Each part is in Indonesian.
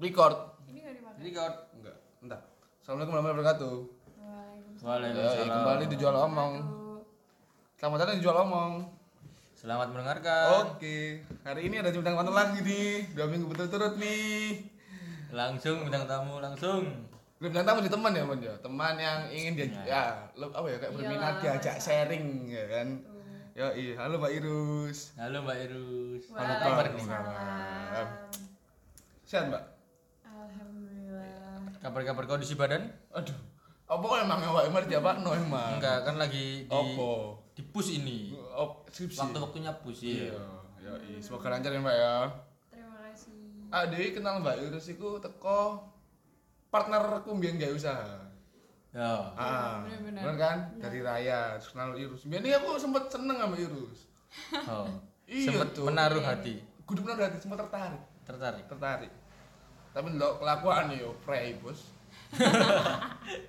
Record. Ini gak dimakan. Record. Enggak. Entar. Assalamualaikum warahmatullahi wabarakatuh. Waalaikumsalam. Ya, Waalaikumsalam. kembali dijual omong. Selamat datang di dijual omong. Selamat mendengarkan. Oke, hari ini ada bintang tamu lagi nih. Dua minggu berturut-turut nih. Langsung bintang tamu langsung. Bintang tamu di teman ya, Mon ya. Teman yang ingin dia Ya. ya, lo apa ya kayak berminat Iyalah, diajak sharing ya kan. Yo, iya. Halo Mbak Irus. Halo Mbak Irus. Kabar nih? Waalaikumsalam. Sehat, Mbak? Kabar-kabar kondisi badan? Aduh. Apa kok emang awak emang dia Pak no emang? Enggak, kan lagi di Apa? di push ini. Skripsi. Waktu-waktunya push Iya, iya. ya, iya. Semoga lancar ya Mbak ya. Terima kasih. Ah, Dewi kenal Mbak Irus iku teko partnerku mbiyen gawe usaha. Ya. Ah, bener-bener. bener kan? Dari Raya, terus kenal Irus. Biyen iki aku sempet seneng sama Irus. Oh. Iya, Sempat tuh. menaruh hati. Kudu bener hati sempet tertarik, Tertarik. tertarik. Tapi ndelok kelakuan yo prei, Bos.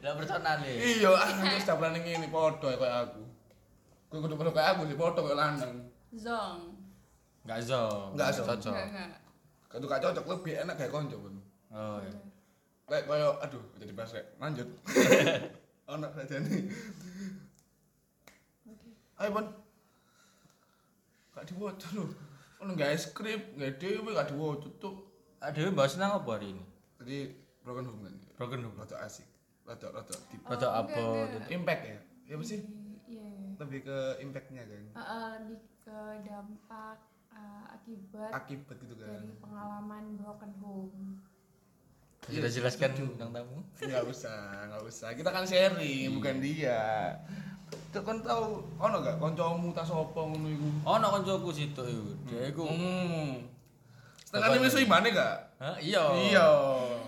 Enggak personal nih. Iya, ah nanti sudah berani ngene padha kayak aku. Kowe kudu padha kayak aku sih padha kayak lanang. Zong. Enggak zo. Nggak zo. Cocok. Kudu gak cocok lebih enak kayak konco pun. Oh. iya. Kayak koyo aduh, jadi bahas kayak lanjut. Ono saja nih. Oke. Ayo, Bon. Gak diwoco lho. Ono gawe skrip, gawe dhewe gak diwoco tuh. Aduh, bahas nang apa hari ini? Jadi broken home kan. Broken home. Rada asik. Rada rada deep. Rada Oh, apa? Impact ya? Ya apa sih? Iya, iya. Lebih ke impactnya kan. Eh, lebih ke dampak eh, akibat Akibat gitu kan. dari pengalaman broken home. Sudah jelaskan bintang tamu? Enggak usah, enggak usah. Kita kan sharing, bukan dia. Itu kan tahu ono gak kancamu tas apa ngono iku? Oh, no koncoku situ iku. Dia iku. Hmm. Setengah ini misu imane gak? Hah? Iya. Iya.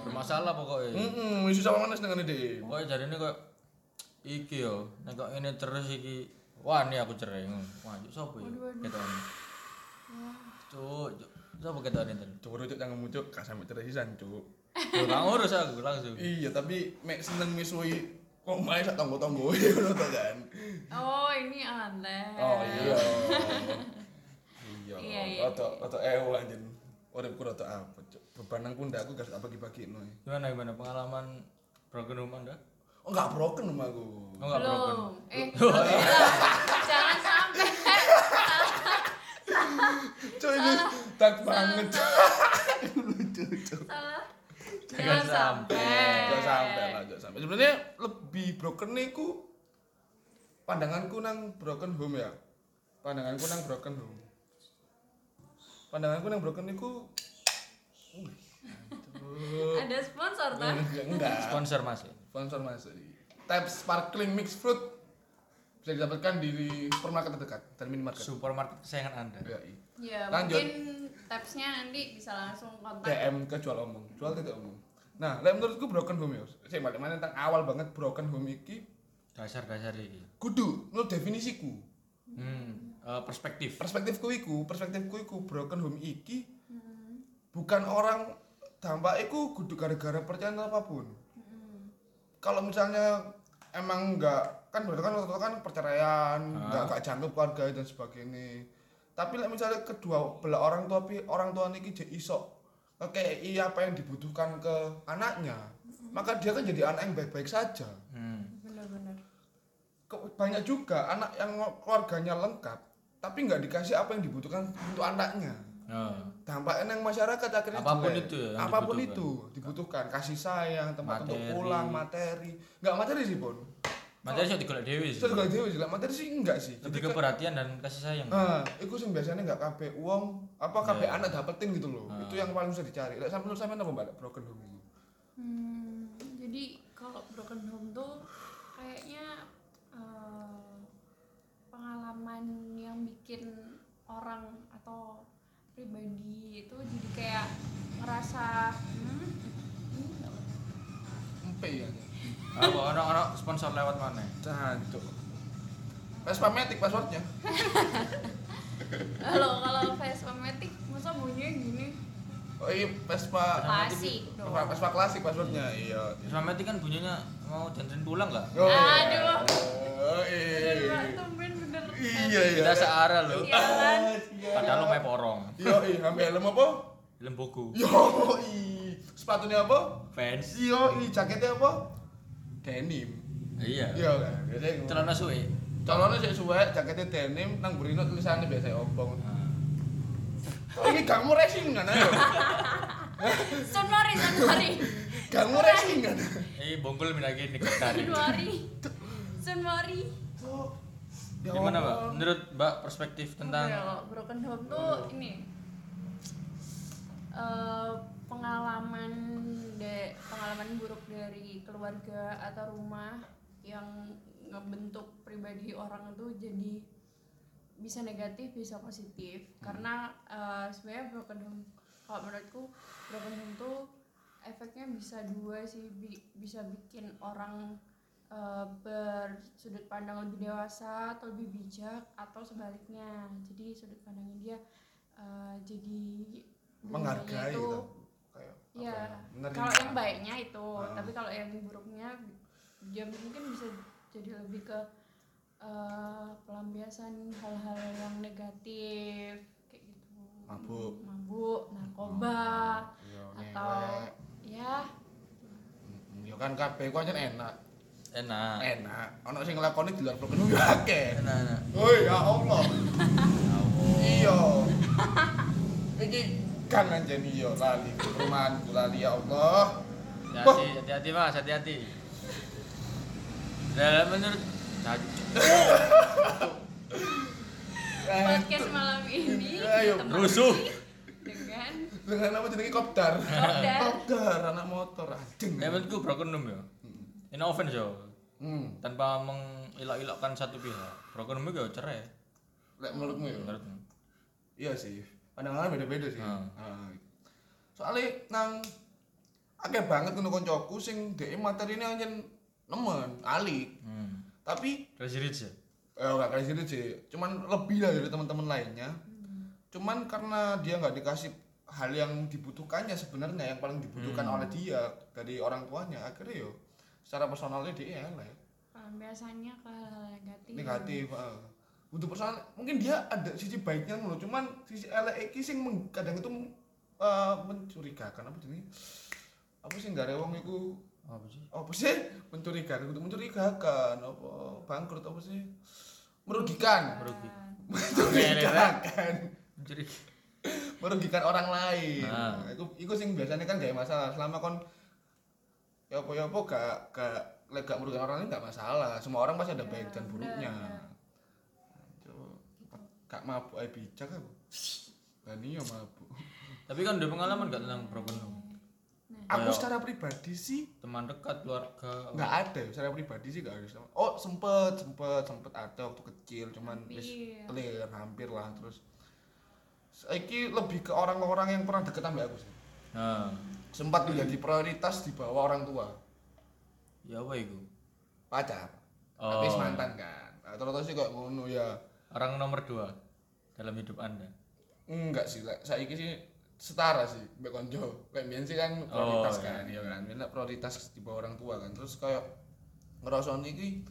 Bermasalah pokoknya. Heeh, misu sama mana setengah ini Pokoknya jadi ini kok iki yo, nek kok ini terus iki wah ini aku cerai. Wah, yuk sapa ya? Waduh, waduh. Ketone. Cuk, cuk. Sapa ketone ten? Coba rujuk jangan muncul, gak sampai terisisan cuk. Yo gak ngurus aku langsung. Iya, tapi mek seneng misui kok main sak tonggo-tonggo ngono to kan. Oh, ini aneh. Oh iya. Iya, Iya. iya. Rada rada ewo anjen. Uripku rada apa. Beban nang pundakku gak tak bagi-bagi no. Gimana gimana pengalaman broken home Anda? Oh enggak broken rumahku. Oh enggak broken. Belum. Eh, jangan sampai. Cuk ini dark banget. Lucu. Salah. Jangan sampai. Jangan sampai lah, jangan sampai. Sebenarnya lebih broken niku pandanganku nang broken home ya. Pandanganku nang broken home. Pandanganku nang broken niku Wih, aduh. Ada sponsor tak? Enggak, enggak. Sponsor masih. Sponsor masuk. Tap sparkling mixed fruit bisa didapatkan di supermarket terdekat dan minimarket. Supermarket kesayangan Anda. Ya, iya. Ya, Lanjut. mungkin tapsnya nanti bisa langsung kontak. DM ke jual omong, jual tidak omong. Nah, lek menurutku broken home ya. Saya balik mana tentang awal banget broken home iki Dasar-dasar iki. kudu menurut definisiku. Hmm, eh, perspektif. Perspektifku iku, perspektifku iku broken home iki bukan orang dampak iku kudu gara-gara percaya apa pun. Kalau misalnya emang enggak kan berarti kan waktu kan perceraian, enggak enggak jangkep keluarga dan sebagainya. Tapi lek misalnya kedua belah orang tua pi orang tua niki jadi iso kayak iya apa yang dibutuhkan ke anaknya, maka dia kan jadi anak yang baik-baik saja. Hmm. Bener-bener. Ke- banyak juga anak yang keluarganya lengkap tapi nggak dikasih apa yang dibutuhkan untuk anaknya Oh. dampaknya yang masyarakat akhirnya Apa pun jelek. itu ya, apa pun dibutuhkan. itu dibutuhkan kasih sayang tempat untuk Materi. pulang materi nggak materi sih pun Materi iso digolek dhewe sih. itu juga dewi sih materi sih enggak sih Lebih Jadi ke perhatian dan kasih sayang. ah itu sih biasanya nggak kabeh uang apa kabeh Iya. anak dapetin gitu loh Ah. itu yang paling susah dicari lah sampai sampai apa mbak broken home Hmm, jadi kalau broken home tuh kayaknya eh, pengalaman yang bikin orang atau pribadi itu jadi kayak ngerasa hmm, empe ya Apa orang-orang sponsor lewat mana? Cancuk. Vespa Matic passwordnya. Kalau kalau Vespa Matic masa bunyinya gini? Oh iya Vespa Klasik dong. Vespa, Vespa klasik passwordnya. Iya. Selama itu kan bunyinya mau janjian pulang nggak? Oh, iya. Aduh. Oh, iya. Iya iya. Kita searah loh. Iya kan? Padahal lu main porong. Iya iya. Sampai helm apa? lemboku Yo, i. sepatunya apa? fans Yo, i. jaketnya apa? Denim. iya Iya kan. Celana suwe Calonnya sih suwe, jaketnya denim, nang burino tulisannya biasa obong. Nah, Oh, ini kamu racing kan ayo? Januari Januari Kamu racing kan? eh bongkol minagi Januari Januari Tuh. Ya gimana mbak? Menurut mbak perspektif tentang ya, kalau broken home tuh ini eh, pengalaman de pengalaman buruk dari keluarga atau rumah yang ngebentuk pribadi orang itu jadi bisa negatif bisa positif. Karena eh, sebenarnya broken home kalau menurutku broken home tuh efeknya bisa dua sih bi- bisa bikin orang eh, bersudut pandang lebih dewasa atau lebih bijak atau sebaliknya jadi sudut pandangnya dia eh, jadi menghargai gitu. itu Kayak apa ya menerima. kalau yang baiknya itu Ah. tapi kalau yang buruknya dia mungkin bisa jadi lebih ke eh, pelampiasan hal-hal yang negatif kayak gitu Mabuk. mabuk narkoba Iya, atau ya Ya kan kabeh ku aja enak. Enak Enak. Ono sing nglakoni di luar program yo akeh. enak enak Woi, ya Allah. Awo. Iya. Iki kan anjeni yo lali perumahan ku lali ya Allah. hati-hati hati-hati mas hati-hati dalam menurut Cacuk. podcast malam ini Ayo, ditemani rusuh. dengan Dengan apa jenenge kopdar? Kopdar. Anak motor anjing. ya menurutku broken ya ini offense yo Hmm. tanpa mengilak-ilakkan satu pihak broken home ya cerai Lek menurutmu ya? menurutmu Iya sih. Pandangan beda-beda sih. Hmm. Ah. Soalnya nang akeh banget ngono koncoku sing dhek materine anjen nemen, alik. hmm. Tapi crazy rich ya eh enggak kayak gitu sih. Cuman lebih lah dari teman-teman lainnya. Cuman karena dia nggak dikasih hal yang dibutuhkannya sebenarnya yang paling dibutuhkan Hmm. oleh dia dari orang tuanya akhirnya yo secara personalnya dia elek. Biasanya ke negatif. Negatif ah. untuk personal mungkin dia ada sisi baiknya loh cuman sisi elek iki sing meng- kadang itu eh, mencurigakan apa jadi apa sih nggak wong iku? Apa sih? Apa sih? Mencurigakan untuk mencurigakan apa? Bangkrut apa sih? Merugikan. Merugi mencurigakan mencuri merugikan orang lain. Ah. nah, itu itu sing biasanya kan gak masalah. Selama kon ya apa ya apa gak gak lek gak merugikan orang lain gak masalah. Semua orang pasti ada Ya, baik dan buruknya. gak mabuk ae bijak aku. Bani ya mabuk. Tapi kan udah pengalaman gak tentang broken home? Nah. Aku Kayak- secara pribadi sih. Teman dekat keluarga. Nggak ada secara pribadi sih gak ada oh sempet sempet sempet ada waktu kecil cuman wis Hampir. clear hampir lah terus. Saiki lebih ke orang-orang yang pernah deket sama aku sih nah. Sempat menjadi prioritas di bawah orang tua. Ya apa itu? Pacar. Oh. tapi mantan kan. Nah, terus sih kok ngono ya. Orang nomor dua dalam hidup anda? Enggak sih lek saiki sih setara sih mbak konjo kayak biyen sih kan prioritas Oh, kan iya kan? Biyen lek prioritas di bawah orang tua kan. Terus kayak ngerasa iki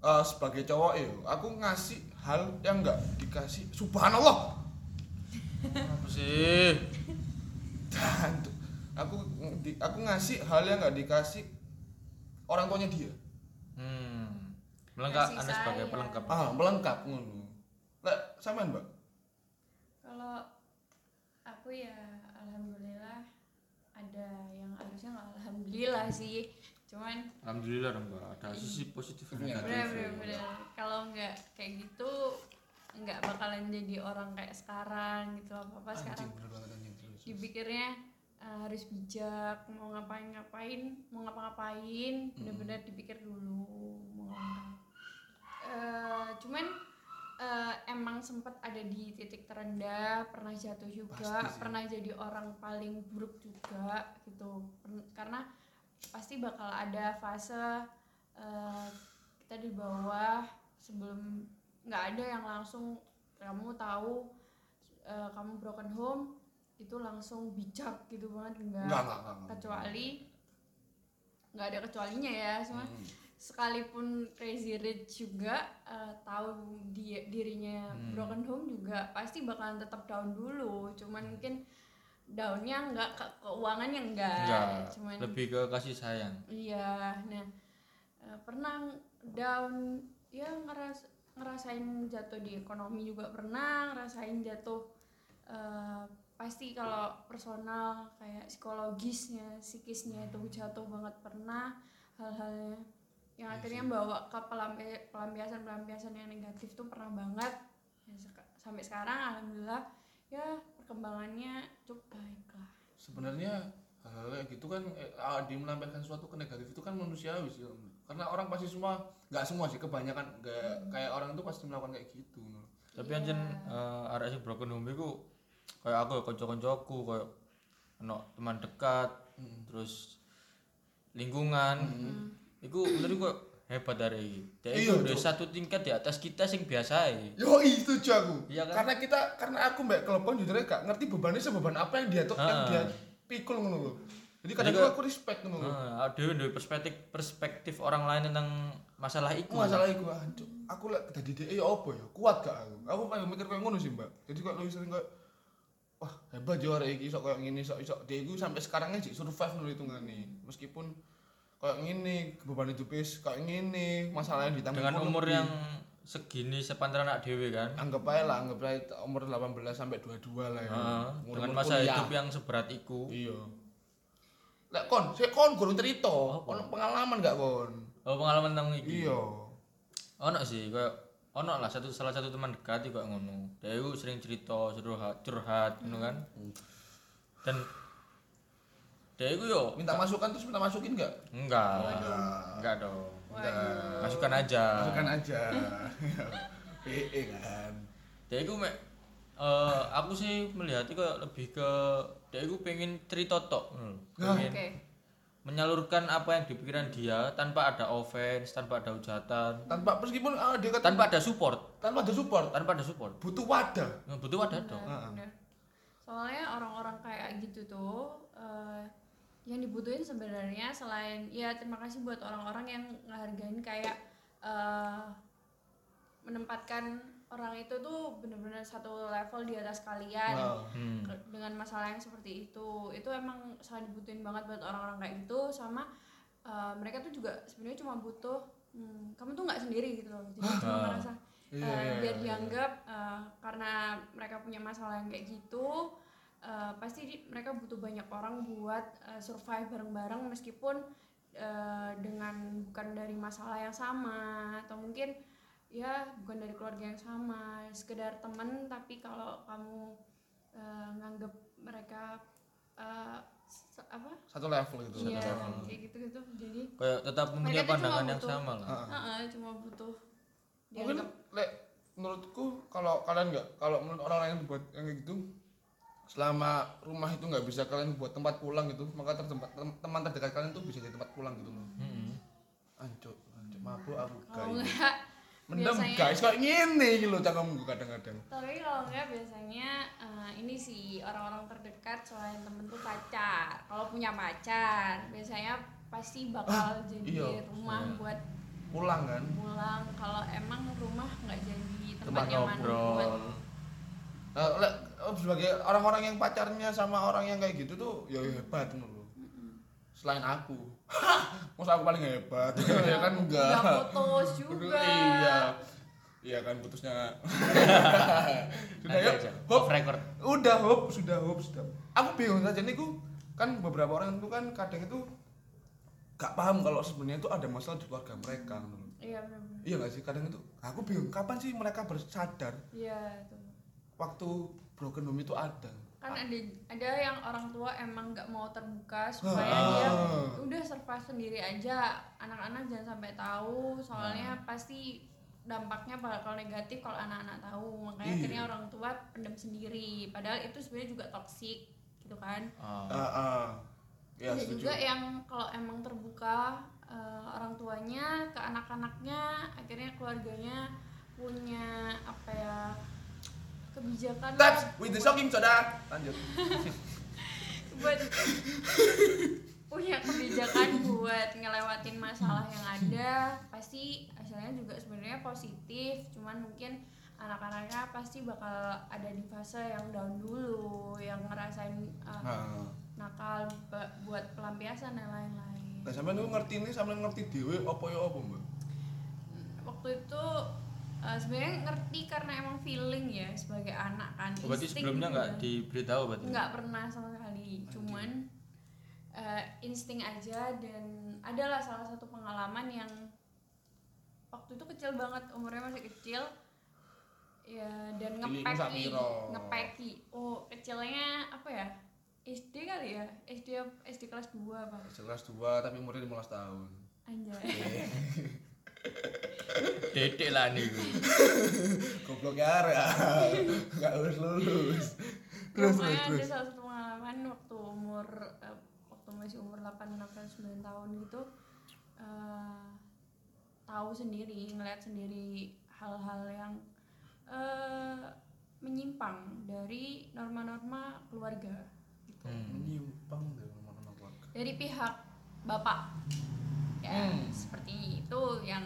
eh, sebagai cowok ya aku ngasih hal yang enggak dikasih. Subhanallah! Apa sih dan tuh, aku di- aku ngasih hal yang enggak dikasih orang tuanya dia. Hmm. Melengkap anda sebagai pelengkap. Ah melengkap ngono. Lek sampean mbak? Kalau aku ya alhamdulillah ada yang harusnya nggak alhamdulillah sih. Cuman alhamdulillah dong mbak. Ada sisi positif dan Iya. negatif. bener bener bener. Kalau nggak kayak gitu nggak bakalan jadi orang kayak sekarang gitu. Apa apa sekarang. anjing. bener dipikirnya eh, harus bijak mau ngapain ngapain mau ngapa-ngapain bener-bener dipikir dulu mau Eh, cuman eh, emang sempat ada di titik terendah pernah jatuh juga Pasti sih. pernah jadi orang paling buruk juga gitu. Karena pasti bakal ada fase eh, kita di bawah sebelum nggak ada yang langsung kamu tahu eh, kamu broken home itu langsung bijak gitu banget enggak enggak enggak enggak, enggak. kecuali nggak ada kecualinya ya cuma Hmm. sekalipun crazy rich juga eh, tahu dia dirinya Hmm. broken home juga pasti bakalan tetap down dulu cuman mungkin downnya enggak ke keuangannya enggak, enggak cuman lebih ke kasih sayang iya nah eh, pernah down ya ngeras ngerasain jatuh di ekonomi juga pernah ngerasain jatuh eh, pasti kalau personal kayak psikologisnya psikisnya itu jatuh banget. Pernah hal-halnya yang akhirnya bawa ke pelampi- pelampiasan-pelampiasan yang negatif tuh pernah banget. Ya, sampai sekarang alhamdulillah ya perkembangannya cukup baik lah. Sebenarnya hal kayak gitu kan eh, ah, di melampirkan sesuatu ke negatif itu kan manusiawi sih karena orang pasti semua nggak semua sih kebanyakan nggak kayak orang itu pasti melakukan kayak gitu tapi Iya. anjen eh, arek sing broken home iku kayak aku kanca-kancaku kayak ono teman dekat terus lingkungan. Iku menurutku kok hebat dari iki dia Iya, iku udah satu tingkat di atas kita sing biasa ae. yo setuju aku. Iya kan? karena kita karena aku mbak kelepon jujur aja gak ngerti bebannya sebeban apa yang dia tuh yang Ah. dia pikul ngono loh jadi kadang aku respect ngono loh ada dari perspektif perspektif orang lain tentang masalah iku. masalah itu anjuk aku lek dadi DE ya apa ya? Kuat gak aku? Aku kayak mikir kayak ngono sih mbak. Jadi kok lebih sering kayak wah hebat ya orang iki sok kayak gini sok sok dia itu sampai sekarangnya sih survive menurut hitungan nih meskipun kayak gini beban hidupnya kayak gini masalahnya ditambah Dengan umur lebih. yang segini sepantaran anak dewe kan. anggap aja lah anggap aja umur 18 sampai 22 lah ya Heeh, Umur- dengan masa kuliah. hidup yang seberat iku. iya lek kon saya kon gurung cerita kon pengalaman gak kon Oh, pengalaman tentang iki. iya ono sih kayak ono lah satu salah satu teman dekat kayak ngono. Dia itu sering cerita curhat curhat gitu kan. Dan dia itu yo minta masukan terus minta masukin gak enggak. Enggak dong. Waduh. masukkan aja. Masukan aja. PE kan. Dia itu mek eh, aku sih melihat itu kayak lebih ke dia itu pengen cerita tok. Ngono lho. Nah. pengen oke menyalurkan apa yang di pikiran dia tanpa ada offense tanpa ada hujatan. Tanpa meskipun ah, dia kata tanpa ada support. Tanpa ada support. Tanpa ada support. Butuh wadah. Nah, butuh wadah dong. Benar, benar. soalnya orang-orang kayak gitu tuh eh, yang dibutuhin sebenarnya selain ya terima kasih buat orang-orang yang ngehargain kayak eh, menempatkan orang itu tuh bener-bener satu level di atas kalian Wow. hmm. dengan masalah yang seperti itu itu emang sangat dibutuhin banget buat orang-orang kayak gitu sama eh, mereka tuh juga sebenarnya cuma butuh hmm, kamu tuh nggak sendiri gitu loh jadi cuma Ah. merasa Iya, eh, iya, biar iya. dianggap eh, karena mereka punya masalah yang kayak gitu eh, pasti di- mereka butuh banyak orang buat eh, survive bareng-bareng meskipun eh, dengan bukan dari masalah yang sama atau mungkin ya bukan dari keluarga yang sama sekedar temen tapi kalau kamu eh, nganggep mereka se- apa? Satu level gitu iya satu level. kayak gitu gitu jadi kayak tetap mempunyai cuma pandangan yang sama lah. Ah. eh, eh, cuma butuh mungkin lek menurutku kalau kalian nggak kalau menurut orang lain buat yang kayak gitu selama rumah itu nggak bisa kalian buat tempat pulang gitu maka tempat teman terdekat kalian tuh bisa jadi tempat pulang gitu loh. Mm-mm. ancuk ancuk mabuk aku guys enggak mendem biasanya- guys kayak gini gitu loh cangkemku kadang-kadang. Tapi kalau enggak biasanya eh, ini sih orang-orang terdekat selain temen tuh pacar. Kalau punya pacar biasanya pasti bakal jadi iya. rumah Iya. buat pulang kan? pulang. Kalau emang rumah nggak jadi tempat tempat nyaman buat ngobrol Nah, lek- oh, sebagai orang-orang yang pacarnya sama orang yang kayak gitu tuh ya hebat menurut selain aku masa aku paling hebat? Ya kan enggak. Putus juga. iya. Iya kan putusnya. Sudah Nanti ya hop. Record. Udah hop. Sudah hop sudah. Aku bingung saja nih kan beberapa orang itu kan kadang itu gak paham kalau sebenarnya itu ada masalah di keluarga mereka menurut. iya benar-benar. Iya gak sih? Kadang itu aku bingung kapan sih mereka bersadar? Iya itu waktu broken home itu ada kan ada ada yang orang tua emang nggak mau terbuka supaya Ah. dia udah survive sendiri aja anak-anak jangan sampai tahu soalnya pasti dampaknya bakal negatif kalau anak-anak tahu makanya Iya. akhirnya orang tua pendam sendiri padahal itu sebenarnya juga toksik gitu kan Ah. Ah, ah. ya ada setuju juga yang kalau emang terbuka eh, orang tuanya ke anak-anaknya akhirnya keluarganya punya apa ya kebijakan Taps with the shocking soda lanjut. Buat punya kebijakan buat ngelewatin masalah yang ada pasti hasilnya juga sebenarnya positif. Cuman mungkin anak-anaknya pasti bakal ada di fase yang down dulu yang ngerasain uh, Nah, nakal buat pelampiasan dan lain-lain. Nah sampean niku ngerti ini sampean ngerti dhewe apa ya apa, Mbak? waktu itu uh, sebenarnya ngerti karena emang feeling ya sebagai anak kan Oh, berarti sebelumnya gitu nggak kan. diberitahu berarti? Nggak pernah sama sekali cuman uh, insting aja dan adalah salah satu pengalaman yang waktu itu kecil banget umurnya masih kecil. Ya dan ngepeki ngepeki oh kecilnya apa ya? SD kali ya? SD SD kelas 2 apa Kelas 2 tapi umurnya 15 tahun. anjay dedek lah nih gue Goblok ya. Enggak lulus lulus. Terus terus Pokoknya ada terus. salah satu pengalaman waktu umur eh, waktu masih umur 8 sampai 9 tahun gitu eh, tahu sendiri, ngeliat sendiri hal-hal yang eh, menyimpang dari norma-norma keluarga gitu. Menyimpang dari mana-mana keluarga. Dari pihak bapak. Ya, Hmm. seperti itu yang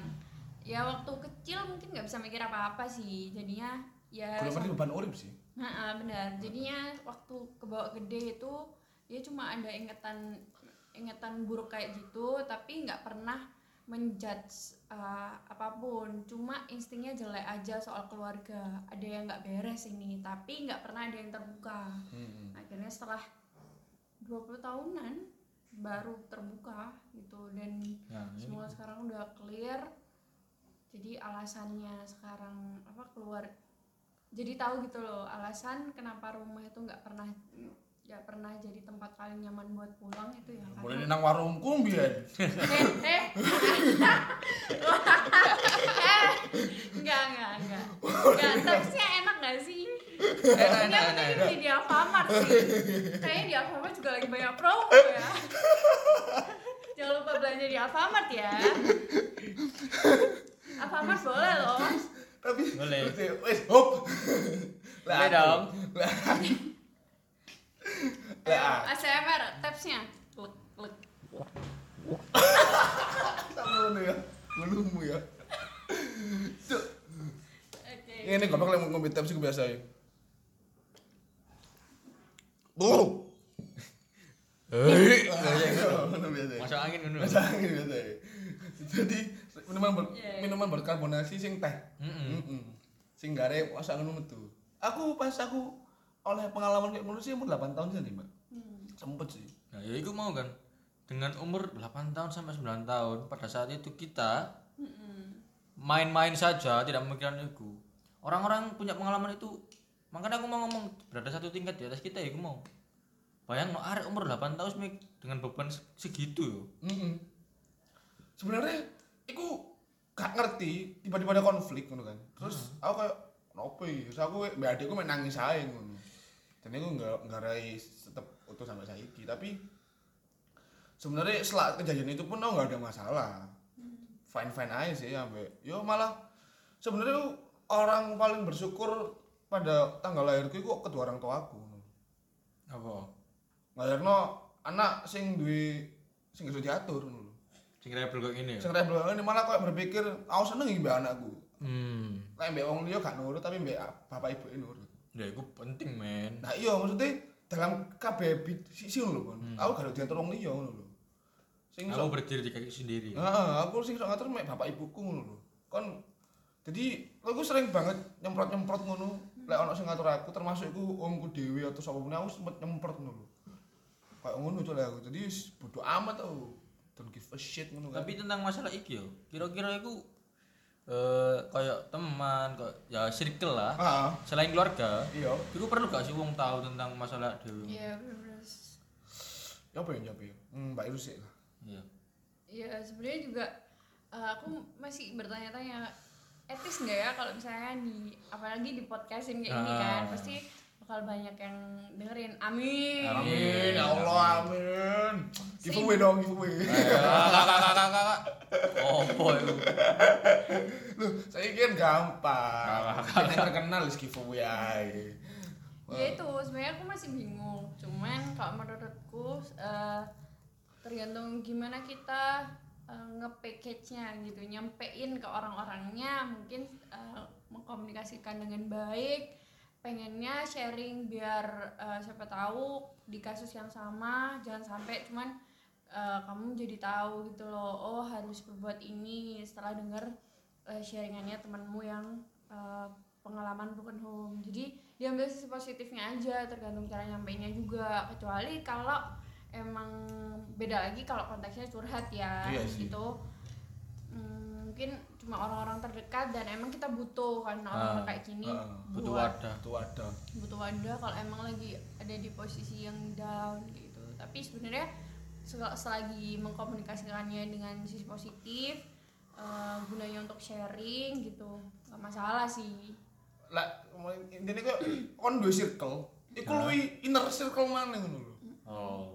ya waktu kecil mungkin nggak bisa mikir apa-apa sih. Jadinya ya Belum ngerti beban urip sih. Nah, benar. Jadinya waktu kebawa gede itu dia cuma ada ingatan ingatan buruk kayak gitu, tapi nggak pernah menjudge uh, apa pun. Cuma instingnya jelek aja soal keluarga. Ada yang nggak beres ini, tapi nggak pernah ada yang terbuka. Hmm. Akhirnya setelah 20 tahunan baru terbuka gitu. Dan nah ini semua sekarang udah clear. Jadi alasannya sekarang apa keluar. Jadi tahu gitu loh alasan kenapa rumah itu nggak pernah nggak pernah jadi tempat paling nyaman buat pulang itu ya Mulai karena nang warungku mbiyen. eh eh eh enggak enggak enggak enggak tipsnya enak gak sih? Enak ini enak enak. beli di Alfamart sih. Kayaknya di Alfamart juga lagi banyak promo ya. Jangan lupa belanja di Alfamart ya. Alfamart boleh loh. Tapi Boleh. Wes, hop. Boleh dong. ASMR tipsnya Lek, lek. Sama ngono ya. Ngonomu ya. Oke. ini goblok lek ngombe tips iku biasa ya. Oh. Hei, ngono biasa. ya. masuk angin dulu Biasa angin biasa. Jadi minuman ber, Iya. minuman berkarbonasi sing teh. Heeh. Sing gare masa ngono metu. Aku pas aku oleh pengalaman kayak ngono sih umur 8 tahun sih, Mbak. Hmm. Sempet sih. nah ya itu mau kan dengan umur 8 tahun sampai 9 tahun pada saat itu kita Mm-mm. main-main saja tidak memikirkan itu orang-orang punya pengalaman itu makanya aku mau ngomong berada satu tingkat di atas kita ya aku mau bayang no arek umur 8 tahun dengan beban se- segitu yo Mm Sebenarnya iku gak ngerti tiba-tiba ada konflik ngono kan. Terus aku kayak nopo ya? Terus aku mbak adikku main nangis aja ngono. Dan aku nggak nggak rai tetep utuh sampai saiki. Tapi sebenarnya setelah kejadian itu pun aku nggak ada masalah. Fine fine aja sih sampai. Yo malah sebenarnya orang paling bersyukur pada tanggal lahirku itu kedua orang tua aku. apa Nglahirno anak sing duwe sing bisa diatur ngono sing rebel kok ini ya Sing rebel ini malah kok berpikir aku seneng mbak anakku. hmm Lek mbek wong liya gak nurut tapi mbek bapak ibu nurut. Ya itu penting men Nah iya maksudnya dalam kabeh sisi lho, Kon. Aku gak ada diatur wong liya ngono lho. Sing iso berdiri di kaki sendiri Heeh, aku sing iso ngatur mek bapak ibuku ngono lho. Kon jadi aku sering banget nyemprot-nyemprot ngono. Lek ono sing ngatur aku termasuk iku omku dhewe atau sapa pun aku sempet nyemprot ngono lho. Kayak ngono coba aku. Jadi wis bodo amat aku. Don't give a shit ngono kan. tapi tentang masalah iki yo kira-kira itu eh kayak teman kayak ya circle lah Ah, selain keluarga iya. itu perlu gak sih wong tahu tentang masalah dewi Iya benar-benar. Ya apa ya jawab ya? Hmm, Mbak Iru sih lah. iya Iya sebenarnya juga eh, aku masih bertanya-tanya etis nggak ya kalau misalnya di apalagi di podcastin kayak ini kan Ah. pasti bakal banyak yang dengerin. Amin. Amin, ya Allah, amin. Giveaway dong, giveaway. kakak kakak kakak kakak opo itu Loh, saya kira gampang. Yang terkenal is giveaway aja. Ya itu sebenarnya aku masih bingung. Cuman kalau menurutku eh, tergantung gimana kita eh, nge-package-nya gitu, nyampein ke orang-orangnya mungkin eh, mengkomunikasikan dengan baik pengennya sharing biar eh, siapa tahu di kasus yang sama jangan sampai cuman eh, kamu jadi tahu gitu loh oh harus berbuat ini setelah dengar eh, sharingannya temanmu yang eh, pengalaman broken home. Jadi diambil sisi positifnya aja tergantung cara nyampeinnya juga. Kecuali kalau emang beda lagi kalau konteksnya curhat ya Iya sih. gitu. Hmm, mungkin cuma orang-orang terdekat dan emang kita butuh kan orang Ah, kayak gini ah, butuh wadah Itu ada. butuh wadah kalau emang lagi ada di posisi yang down gitu tapi sebenarnya sel- selagi mengkomunikasikannya dengan sisi positif eh, gunanya untuk sharing gitu nggak masalah sih Lah, intinya kok kon duwe circle, iku luwi inner circle mana ngono lho. oh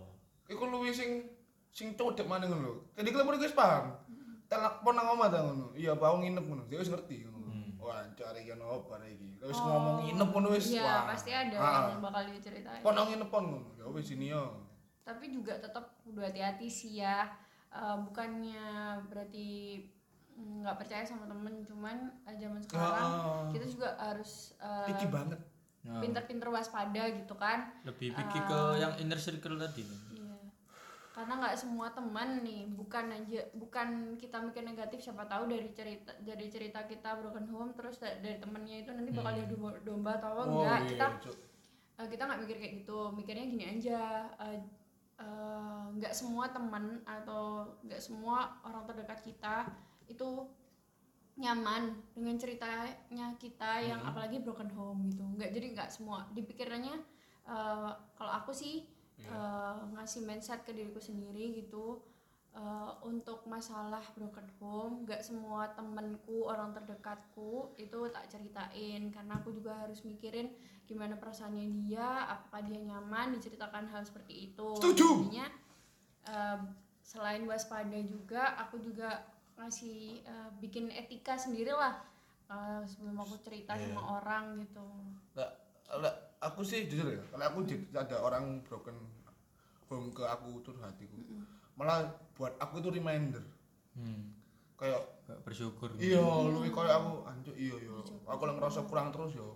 Iku luwi sing sing codek mana ngono lho. Jadi kalau wis paham. Telak pon nang omah ta ngono. Iya, bau nginep ngono. Dia wis ngerti ngono. Wah, cari kan apa iki. Wis ngomong nginep ngono wis. Iya wah. pasti ada Ah. yang bakal diceritain Pon nang nginep pon ngono. Ya wis sini yo. tapi juga tetap kudu hati-hati sih ya Eh, bukannya berarti nggak percaya sama temen cuman eh, zaman sekarang Ah. kita juga harus eh, Iki banget. Pinter-pinter waspada gitu kan lebih pikir ke yang inner circle tadi. Karena nggak semua teman nih, bukan aja bukan kita mikir negatif siapa tahu dari cerita dari cerita kita broken home terus da- dari temennya itu nanti bakal jadi domba, domba atau apa enggak. iya, Kita Cuk. eh, kita nggak mikir kayak gitu. Mikirnya gini aja eh, eh, nggak semua teman atau nggak semua orang terdekat kita itu nyaman dengan ceritanya kita yang apalagi broken home gitu nggak jadi nggak semua dipikirannya eh, kalau aku sih eh, ngasih mindset ke diriku sendiri gitu. Eh, untuk masalah broken home nggak semua temenku orang terdekatku itu tak ceritain. Karena aku juga harus mikirin gimana perasaannya dia apakah dia nyaman diceritakan hal seperti itu. Setuju. Jadinya, eh, selain waspada juga aku juga ngasih eh, bikin etika sendiri lah eh, sebelum aku cerita Iya. sama orang gitu. Lah, aku sih jujur ya, kalau aku jadi ada orang broken home ke aku curhat iku. Malah buat aku itu reminder. hmm. Kayak bersyukur iya luwi kayak aku anjuk iya iya. Aku lagi ngerasa kurang terus yo.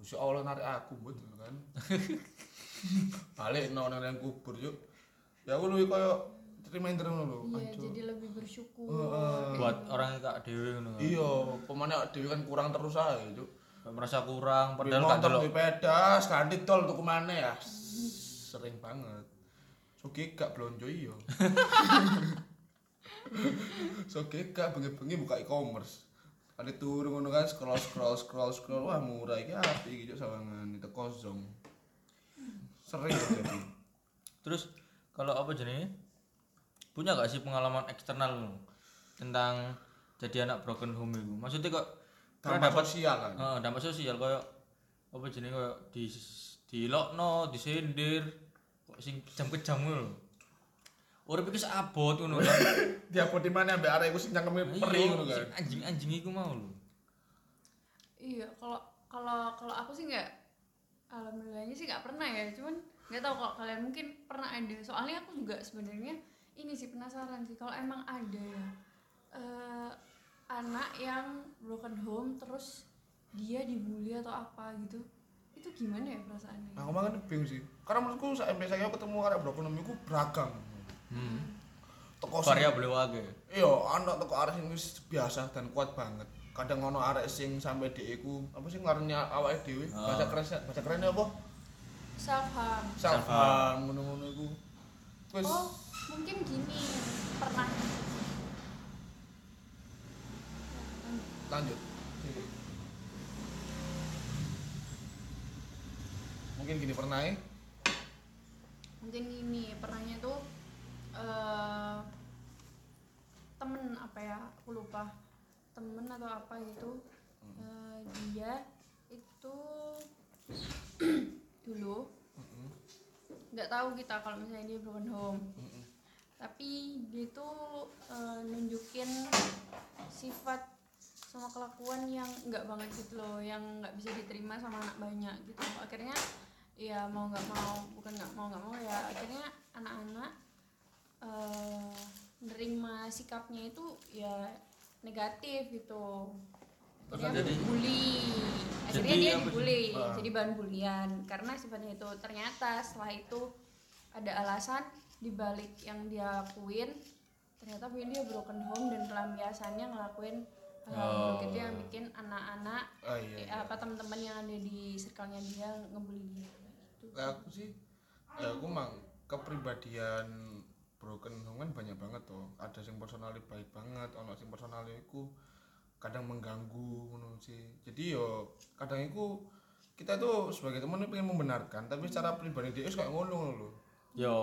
Gusti Allah narik aku betul kan. Balik nang nang nang kubur yuk. Ya aku luwi kayak reminder ngono lho. iya jadi lebih bersyukur Heeh. buat orang yang kak dewi ngono kan. Iya, pemane dhewe kan kurang terus ae, Cuk. Merasa kurang Padahal motor delok di pedas, ganti tol tuku mana ya. Sering banget. Soge gak blonjo iya. Soge gak bengi-bengi buka e-commerce. Kali turu ngono kan scroll scroll scroll scroll wah murah iki apik iki Cuk sawangan itu kosong. Sering jadi. terus kalau apa jenis punya gak sih pengalaman eksternal tentang jadi anak broken home itu maksudnya kok Dampak dapat sosial kan. Eh, dampak sosial kayak apa jenis kayak di di lokno disindir kok sing kejam-kejam ngono Urip sak abot ngono kan. Dia apa di mana ambek arek iku sing cangkeme peri Iya, ngono kan. anjing-anjing iku mau lho. iya kalau kalau kalau aku sih nggak alhamdulillahnya sih nggak pernah ya cuman nggak tahu kalau kalian mungkin pernah ada soalnya aku juga sebenarnya ini sih penasaran sih kalau emang ada ya eh, anak yang broken home terus dia dibully atau apa gitu itu gimana ya perasaannya Aku makan bingung sih. Karena menurutku sampai saya ketemu arek broken home iku beragam. Hmm. Teko Variabel wae. Iya, anak toko arek sing wis biasa dan kuat banget. Kadang ono arek sing sampai dhek iku apa sih ngarani awake dhewe? Ah. Baca keren baca kerennya apa? self harm Self harm ngono-ngono iku. Wis oh mungkin gini pernah lanjut. Mungkin gini pernah ya? mungkin gini pernahnya tuh eh temen apa ya aku lupa. Temen atau apa gitu. Eh, dia itu dulu nggak tahu kita kalau misalnya dia broken home. Tapi dia tuh eh, nunjukin sifat sama kelakuan yang nggak banget gitu loh yang nggak bisa diterima sama anak banyak gitu. Akhirnya ya mau nggak mau bukan nggak mau nggak mau ya akhirnya anak-anak eh nerima sikapnya itu ya negatif gitu. Dia jadi- bully. Akhirnya jadi dia dibully Ah. jadi bahan bulian. Karena sifatnya itu ternyata setelah itu ada alasan dibalik yang dia lakuin ternyata dia broken home dan pelampiasannya ngelakuin buruk itu yang bikin anak-anak ah iya eh, apa teman-teman yang ada di circle-nya dia ngebully dia. Gitu. Aku sih ya aku mang kepribadian broken home kan banyak banget tuh ada yang personalnya baik banget ono sing personalnya iku kadang mengganggu ngono sih. Jadi yo kadang iku kita tuh sebagai teman pengen membenarkan tapi secara pribadi dia kayak ngono ngono lho. Yo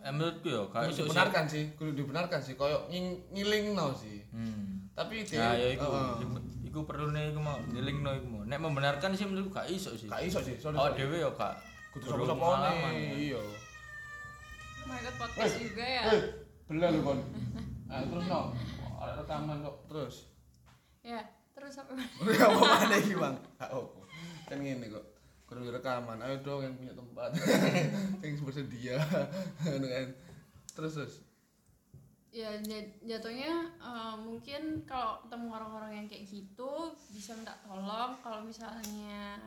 eh, menurutku yo sih dibenarkan sih kudu dibenarkan sih koyo ngiling sih. Hmm. Tapi dia Nah, ya iku, iku, iku perlu nih iku mau ngelingno iku mau. Nek membenarkan sih menurutku gak iso sih. gak iso sih sorry Oh, dhewe yo gak kudu sapa-sapa pengalaman, nih ya. iya Oh god podcast juga ya eh belah lu kon ah terus no ada rekaman kok terus ya terus apa Ya apa mana iki, Bang? Gak apa. Kan ngene kok. Kudu rekaman. Ayo dong yang punya tempat. yang bersedia. Kan. Terus terus. Ya ja- jatuhnya eh, mungkin kalau ketemu orang-orang yang kayak gitu bisa minta tolong. Kalau misalnya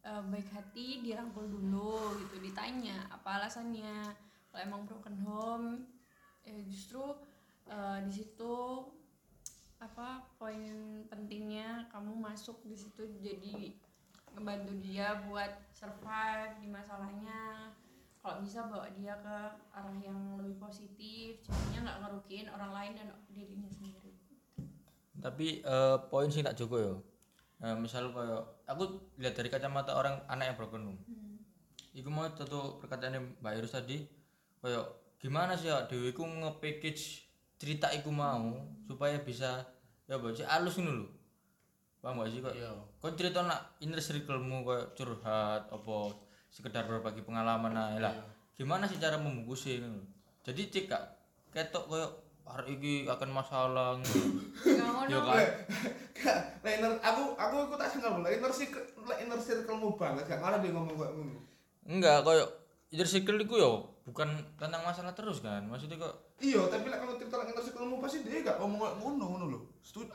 eh, baik hati dirangkul dulu gitu ditanya apa alasannya. Kalau emang broken home eh, justru eh, di situ apa poin pentingnya kamu masuk di situ jadi ngebantu dia buat survive di masalahnya kalau bisa bawa dia ke arah yang lebih positif jadinya nggak ngerugiin orang lain dan dirinya sendiri Tapi eh, poin sing tak jogo yo. Eh, misal koyo aku lihat dari kacamata orang anak yang broken home. Iku mau tentu perkataan Mbak Irus tadi koyo gimana sih ya Dewi ku nge-package cerita iku mau supaya bisa ya sih halus ngono lho. Paham gak sih kok? Iya. Kau cerita nak inner circle-mu koyo curhat apa sekedar berbagi pengalaman ae lah. Gimana sih cara membungkusnya? Jadi cek gak ketok koyo hari ini akan masalah Yo kan. Lah inner aku aku aku tak sangkal lah inner circle inner circle-mu banget gak ngarep dia ngomong kayak ngono. Enggak, koyo inner circle iku yo bukan tentang masalah terus kan. Maksudnya kok Iya, tapi lah kalau cerita lah inner circle-mu pasti dia gak ngomong kayak ngono ngono lho.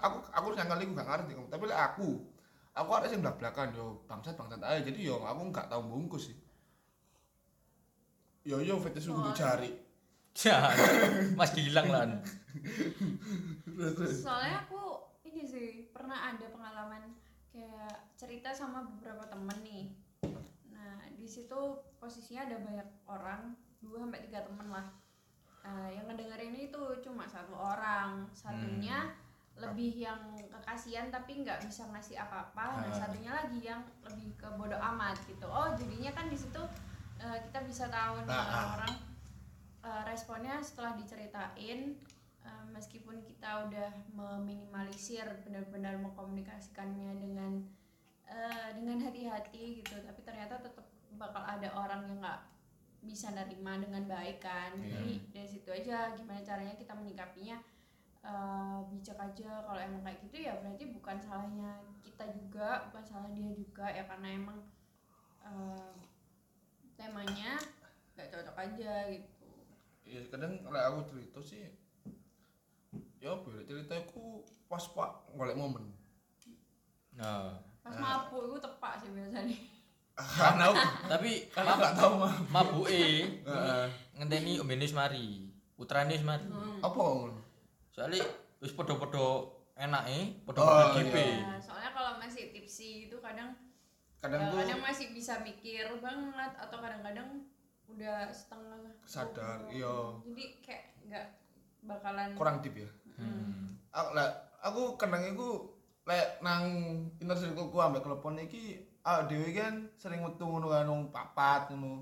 Aku aku sangkal iku gak ngerti ngomong. Tapi lah aku aku ada sing belak-belakan yo bangsat bangsat aja. Jadi yo aku gak tau bungkus sih. Yo yo fetish kudu cari. ya Mas Gilang lah. soalnya aku ini sih pernah ada pengalaman kayak cerita sama beberapa temen nih. Nah di situ posisinya ada banyak orang dua sampai tiga temen lah. Nah, yang ngedengerin itu cuma satu orang. Satunya lebih yang kekasian tapi nggak bisa ngasih apa-apa nah Ah. satunya lagi yang lebih ke bodoh amat gitu oh jadinya kan di situ eh, kita bisa tahu nih Ah, ah. orang-orang eh, responnya setelah diceritain eh, meskipun kita udah meminimalisir benar-benar mengkomunikasikannya dengan eh, dengan hati-hati gitu tapi ternyata tetap bakal ada orang yang nggak bisa nerima dengan baik kan Iya. jadi dari situ aja gimana caranya kita menyikapinya eh, bijak aja. Kalau emang kayak gitu ya berarti bukan salahnya kita juga bukan salah dia juga ya karena emang eh, temanya nggak cocok aja gitu. Iya, kadang lah aku cerita sih ya ya cerita aku pas pak golek momen. Nah, pas mabuk itu tepak sih biasanya. Kan aku tapi karena nggak tahu mah mabuke ngenteni ombene wis mari. Putrane mari. apa ngono Soalnya wis padha-padha enake, Oh, padha-padha gipe. Ya, soalnya kalau masih tipsi itu kadang kadang tuh kadang masih bisa mikir banget atau kadang-kadang udah setengah Sadar, goblok. iya. jadi kayak nggak bakalan kurang deep ya Hmm. aku lah aku kenang iku lek nang inner circle ku ambek telepon iki ah dhewe kan sering metu ngono kan nang papat ngono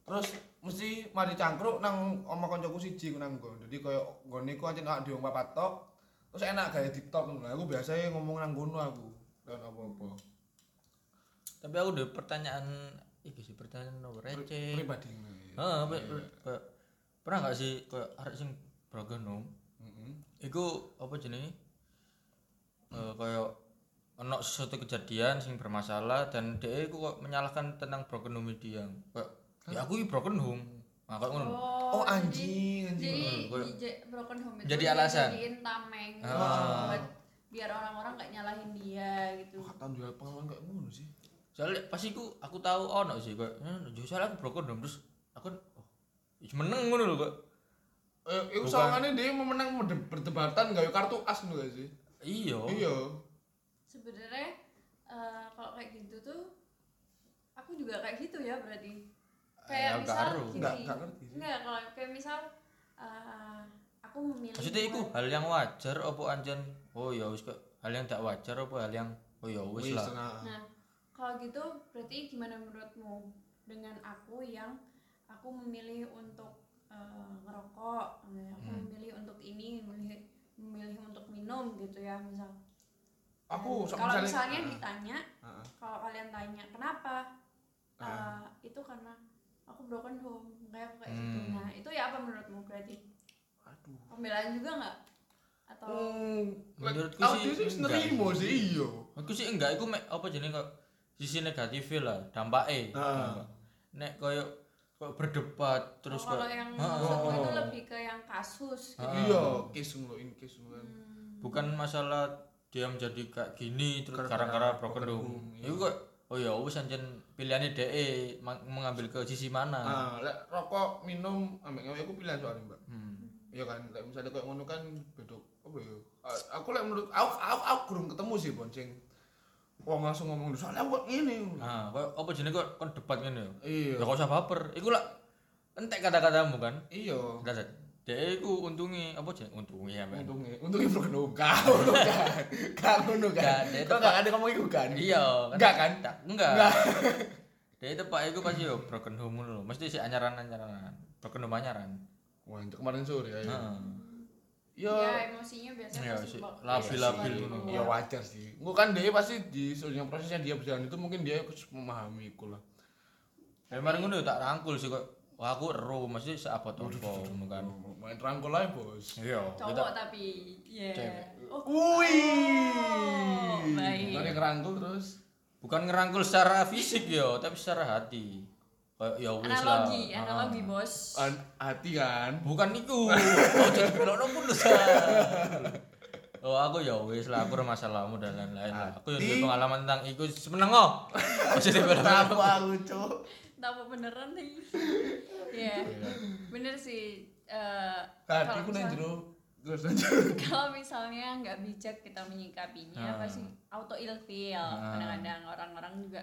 terus mesti mari cangkruk nang oma koncoku siji ku nang nggon dadi koyo nggone ku ancen awak dhewe papat tok terus enak gawe TikTok. Ngono aku biasanya ngomong nang ngono aku. Dan apa-apa. Tapi aku udah pertanyaan iki sih pertanyaan nomor receh. pribadi. Heeh, kayak pernah gak sih kayak arek sing broken home? Heeh. iku apa jenenge? Eh kayak ono sesuatu kejadian sing bermasalah dan dia kok menyalahkan tentang broken home dia kayak ya aku ini broken home nah kayak ngono Oh, anjing, anjing. jadi, Hmm, kayak- jadi broken home itu Jadi alasan. jadiin tameng Ah. buat biar orang-orang nggak nyalahin dia gitu Wah, tahun dua pengalaman kayak ngono sih. soalnya pas iku aku tahu ono sih kayak eh yo soalnya aku broken home terus aku oh ya meneng ngono lho kok Eh, itu soalnya dia memenang perdebatan gak kartu as ngono gak sih? iya Iya. sebenarnya eh, kalau kayak gitu tuh aku juga kayak gitu ya berarti kayak Ya, misal garu. gini Nggak- nggak ngerti sih. nggak kalau kayak misal eh, aku memilih maksudnya itu hal yang wajar apa anjen oh ya wis kok hal yang tak wajar apa hal yang oh ya wis lah nah. Kalau gitu berarti gimana menurutmu dengan aku yang aku memilih untuk eh, ngerokok, eh, aku Hmm. memilih untuk ini, memilih memilih untuk minum gitu ya misal. Aku so- kalau misalnya- misalnya Ah. ditanya, Heeh. kalau kalian tanya kenapa, Ah. Eh, itu karena aku broken home, kayak aku kayak gitu. Hmm. Nah, itu ya apa menurutmu berarti? Aduh. Pembelaan juga nggak? Atau Hmm, Menurutku aku sih sih enggak nerimo sih. sih iya. aku sih enggak aku apa jenenge kok sisi negatifnya lah dampaknya Ah. nek koyo koyo berdebat terus Oh, kalau yang maksudku oh. itu lebih ke yang kasus gitu. Iya, case ngono in case kan. Hmm. bukan masalah dia menjadi kayak gini terus Gara-gara gara-gara broken home home, iya. itu kok oh ya wis anjen pilihannya DE mengambil ke sisi mana Ah, lek rokok, minum, ambek ngewe aku pilihan soalnya, Mbak. hmm. Iya kan, lek misalnya kayak ngono kan beda apa ya? Ah, Aku lek menurut aku aku, aku kurang ketemu sih bonceng. Wong langsung ngomong soalnya aku ini. nah kok apa jenenge kok kon debat ngene ya Iya. ya kok usah baper iku lah entek kata-katamu kan Iya. Enggak, DE iku untungi apa jenenge untungi ya men Untungnya, untungnya broken home. Kau ngono kan. Kau ngono kan. Enggak, dia Kau enggak ada ngomong itu kan? iya Enggak kan? Tak, enggak Enggak. DE tepak iku pasti yo broken home ngono lho mesti si anyaran-anyaran broken home anyaran Wah, itu kemarin sore ya. heeh Ya, ya emosinya biasanya Iya, pasti sih. Labil-labil ngono. ya wajar sih. Enggak kan dia pasti di seluruh prosesnya dia berjalan itu mungkin dia harus memahami iku lah. kemarin ngono tak rangkul sih kok wah aku ero mesti seabot apa ngono kan Main rangkul aja, Bos. iya cowok tapi ya oh Wih. baik. Bukan yang ngerangkul terus. bukan ngerangkul secara fisik yo tapi secara hati kayak ya wis lah analogi analogi Ah. bos An- hati kan. bukan iku oh jadi belokno pun dosa Oh aku ya wis lah aku masalahmu dan lain-lain. Aku yang Hati. pengalaman tentang iku semeneng oh. Jadi Kenapa aku, Cuk? Tahu beneran nih ya bener sih eh, Hati kalau ku nang misal- jero. Terus jero. kalau misalnya nggak bijak kita menyikapinya Ah. pasti auto ilfeel Ah. kadang-kadang orang-orang juga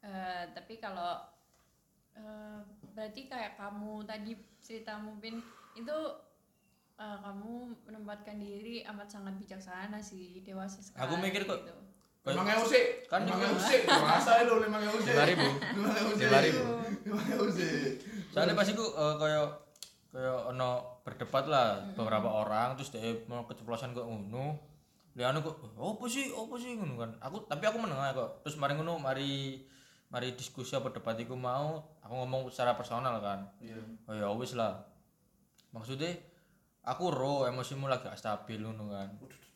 eh, tapi kalau eh, berarti kayak kamu tadi ceritamu Pin itu eh, kamu menempatkan diri amat sangat bijaksana sih dewasa sekali Aku mikir kok- gitu. Emang ewu sih. Kan iku- ewu sih. Masa lu emang ewu sih. Lima ribu. Emang ewu sih. Lima ribu. Ewu sih. Soalnya pas iku eh, kaya kaya ono berdebat lah beberapa orang terus dia mau keceplosan kok ngono. Liane kok "Oh, apa sih? Apa sih ngono kan. Aku tapi aku meneng ae kok. Terus mari ngono mari mari diskusi apa debat iku mau aku ngomong secara personal kan. Iya. Oh ya wis lah. Maksudnya aku ro emosimu lagi stabil ngono kan. Kayak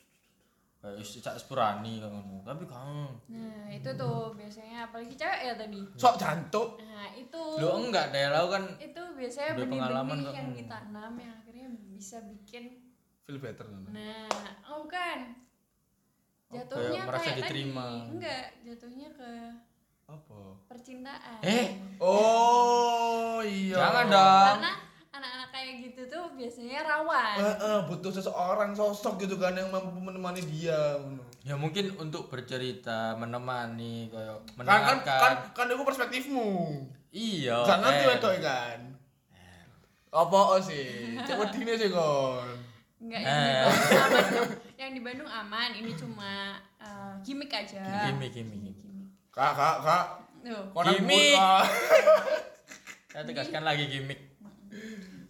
wis cak sepurani kan ngono. Tapi kamu nah itu tuh biasanya apalagi cewek ya tadi Sok jantuk. nah itu lo enggak deh lo kan itu biasanya benih-benih yang Hmm. ditanam yang akhirnya bisa bikin Feel better Nana. nah oh kan jatuhnya kayak merasa kayak diterima. tadi enggak jatuhnya ke Apa? percintaan Eh? Oh, iya. Jangan dong. karena kayak gitu tuh biasanya rawan Eh, eh, butuh seseorang sosok gitu kan yang mampu menemani dia ya mungkin untuk bercerita menemani kayak Kan kan mendengarkan kan kan itu perspektifmu. iya Jangan eh. tuh wedok kan. Apa sih? Cek wedine sih kon. enggak yang di Bandung aman yang di Bandung aman ini cuma eh, gimmick aja gimmick gimmick gimmick Kak, kak, kak. Tuh. Murah? saya tegaskan lagi gimmick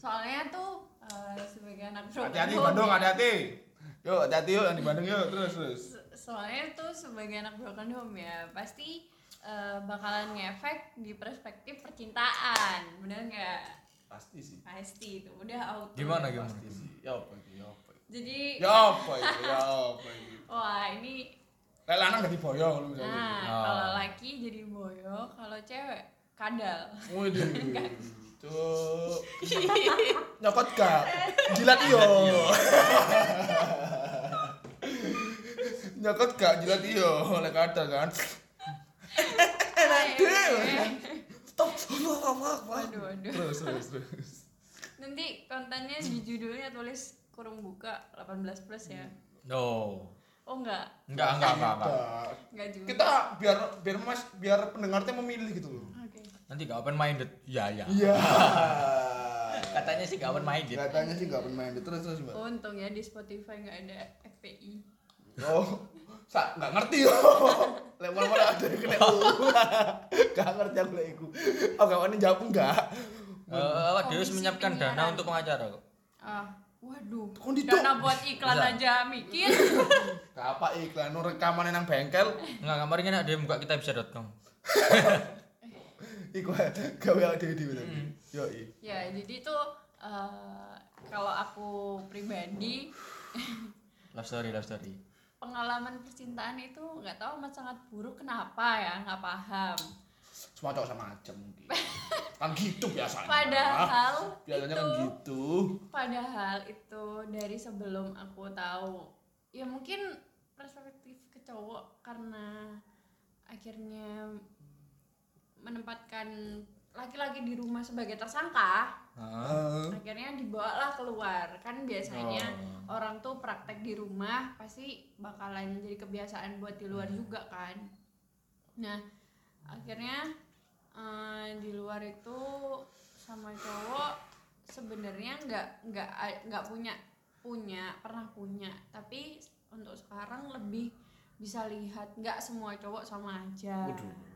soalnya tuh eh, sebagai anak broken Hati-hati Bandung, ya, hati-hati. Yuk, hati-hati yuk yang di Bandung yuk, terus terus. soalnya tuh sebagai anak broken home ya pasti eh, bakalan ngefek di perspektif percintaan bener nggak Pasti sih. pasti itu udah auto gimana gimana Pasti sih. Ya apa itu? Ya apa? itu? jadi Ya apa itu? Ya apa itu? wah ini Lek lanang jadi boyo kalau misalnya. nah Oh. kalau laki jadi boyo kalau cewek kadal Waduh. Cuk. Nyokot gak? Jilat yo. nyokot gak jilat iya oleh kadang kan enak stop Waduh, waduh. terus terus terus Nanti kontennya di judulnya tulis kurung buka 18 plus ya. No. Oh enggak, Enggak, enggak, enggak, enggak. Enggak juga. kita biar biar mas biar pendengarnya memilih gitu loh. Nanti gak open minded. Ya, ya. iya Katanya sih gak open minded. katanya sih gak bermain terus terus mbak Untung ya di Spotify nggak ada FPI. oh sa nggak ngerti yo lewat mana ada yang kena u gak ngerti aku lek iku oh gak wani jawab enggak Eh, awak Deus menyiapkan dana untuk pengacara kok. Ah, waduh. Di Dana buat iklan Bisa. aja mikir. gak apa iklan nu rekaman nang bengkel Enggak, kemarin kan ada yang buka kitabisa.com. iku gawe awake dhewe tadi yo i ya, jadi tuh eh, kalau aku pribadi Love story, love story. pengalaman percintaan itu nggak tahu amat sangat buruk. Kenapa ya? Nggak paham. Semua cowok sama aja mungkin. Kan gitu biasanya. Padahal biasanya itu kan gitu. padahal itu dari sebelum aku tahu ya mungkin perspektif ke cowok karena akhirnya menempatkan laki-laki di rumah sebagai tersangka. Eh, akhirnya dibawalah keluar. Kan biasanya Oh. orang tuh praktek di rumah pasti bakalan jadi kebiasaan buat di luar juga kan. Nah akhirnya eh, di luar itu sama cowok sebenarnya nggak nggak nggak punya punya pernah punya. Tapi untuk sekarang lebih bisa lihat nggak semua cowok sama aja. Waduh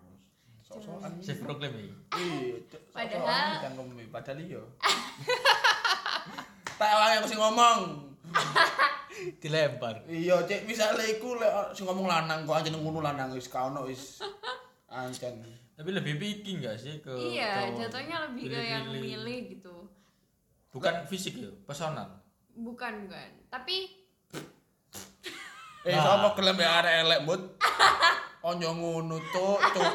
sok-sokan. Safe proclaim ini. iya Padahal- kan padahal iya. Tak awalnya aku sing ngomong. Dilempar. iya cek misalnya iku lek sing ngomong lanang kok aja ngono lanang wis ka ono wis ancen Tapi lebih picky enggak sih ke iya jatuhnya lebih ke yang milih gitu. Bukan fisik ya, personal. bukan bukan. Tapi eh Nah. sapa gelem ya arek elek mut onyo ngono tuh tuh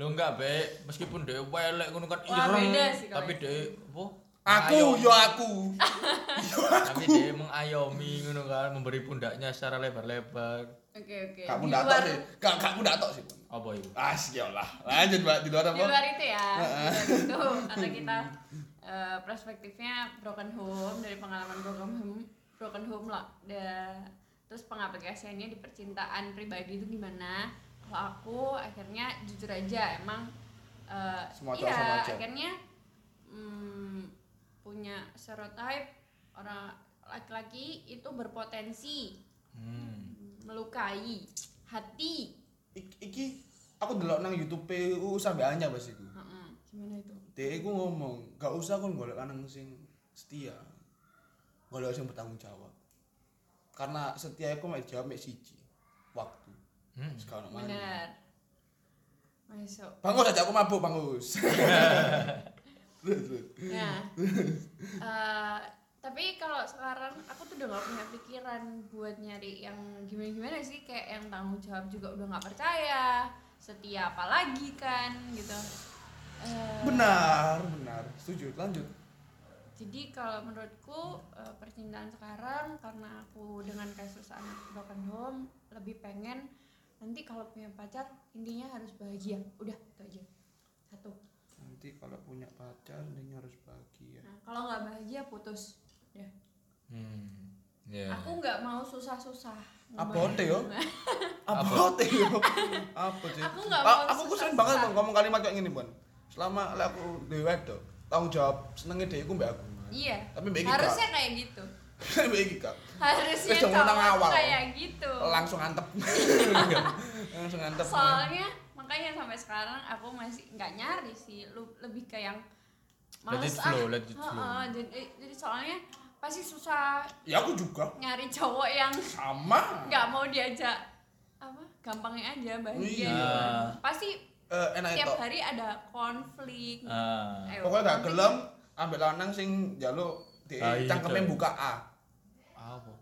Lo enggak be, meskipun dia welek ngono kan Wah, ireng, beda sih kalau tapi itu. dia apa? aku yo aku. Tapi dia mengayomi ngono kan, memberi pundaknya secara lebar-lebar. oke oke. Kamu Di ndak luar- sih. Gak kamu ndak tok sih. Apa itu? as ya lah lanjut mbak di luar di apa luar itu ya. Itu. Kata kita eh, perspektifnya broken home dari pengalaman broken home broken home lah. Da- terus pengaplikasiannya di percintaan pribadi itu gimana kalau aku akhirnya jujur aja emang eh, Semua iya sama aja. akhirnya mm, punya stereotype orang laki-laki itu berpotensi Hmm. melukai hati. Ik- iki aku delok nang YouTube u sampe anya bas iku. Heeh, gimana itu? Dia iku ngomong gak usah kon golek lanang sing setia golek sing bertanggung jawab. Karena setia iku mek jawab mek siji Hmm. sekarang mana benar masuk. Bangus aja aku mabuk bangus. Nah, eh, tapi kalau sekarang aku tuh udah gak punya pikiran buat nyari yang gimana-gimana sih. Kayak yang tanggung jawab juga udah nggak percaya. Setia apalagi kan gitu. Eh, benar benar. Setuju. Lanjut. Jadi kalau menurutku eh, percintaan sekarang karena aku dengan kasus anak broken home lebih pengen nanti kalau punya pacar intinya harus bahagia. Udah itu aja. Satu. nanti kalau punya pacar ini harus bahagia Nah, kalau nggak bahagia putus. Ya. Hmm. Ya. Aku nggak mau susah-susah. Abote yo. Apa? apa yo apa sih Aku nggak mau aku ku susah-susah. sering banget Bang, ngomong kalimat kayak gini bon selama lek aku dewe wedok tanggung jawab senenge dhek iku mbak aku Iya. Tapi mbak Harusnya kayak gitu. Harusnya cowok awal. kayak gitu. langsung antep langsung antep Soalnya makanya sampai sekarang aku masih nggak nyari sih, lu lebih ke yang Let males it flow, ah. let it flow. Heeh, jadi, jadi soalnya pasti susah ya aku juga nyari cowok yang sama nggak mau diajak apa gampangnya aja bahagia Iya. gitu. pasti Eh, enak itu tiap hari ada konflik Ah. Ayo, pokoknya gak gelem ambil lanang sing jaluk di Ah, iya, cangkemnya buka A?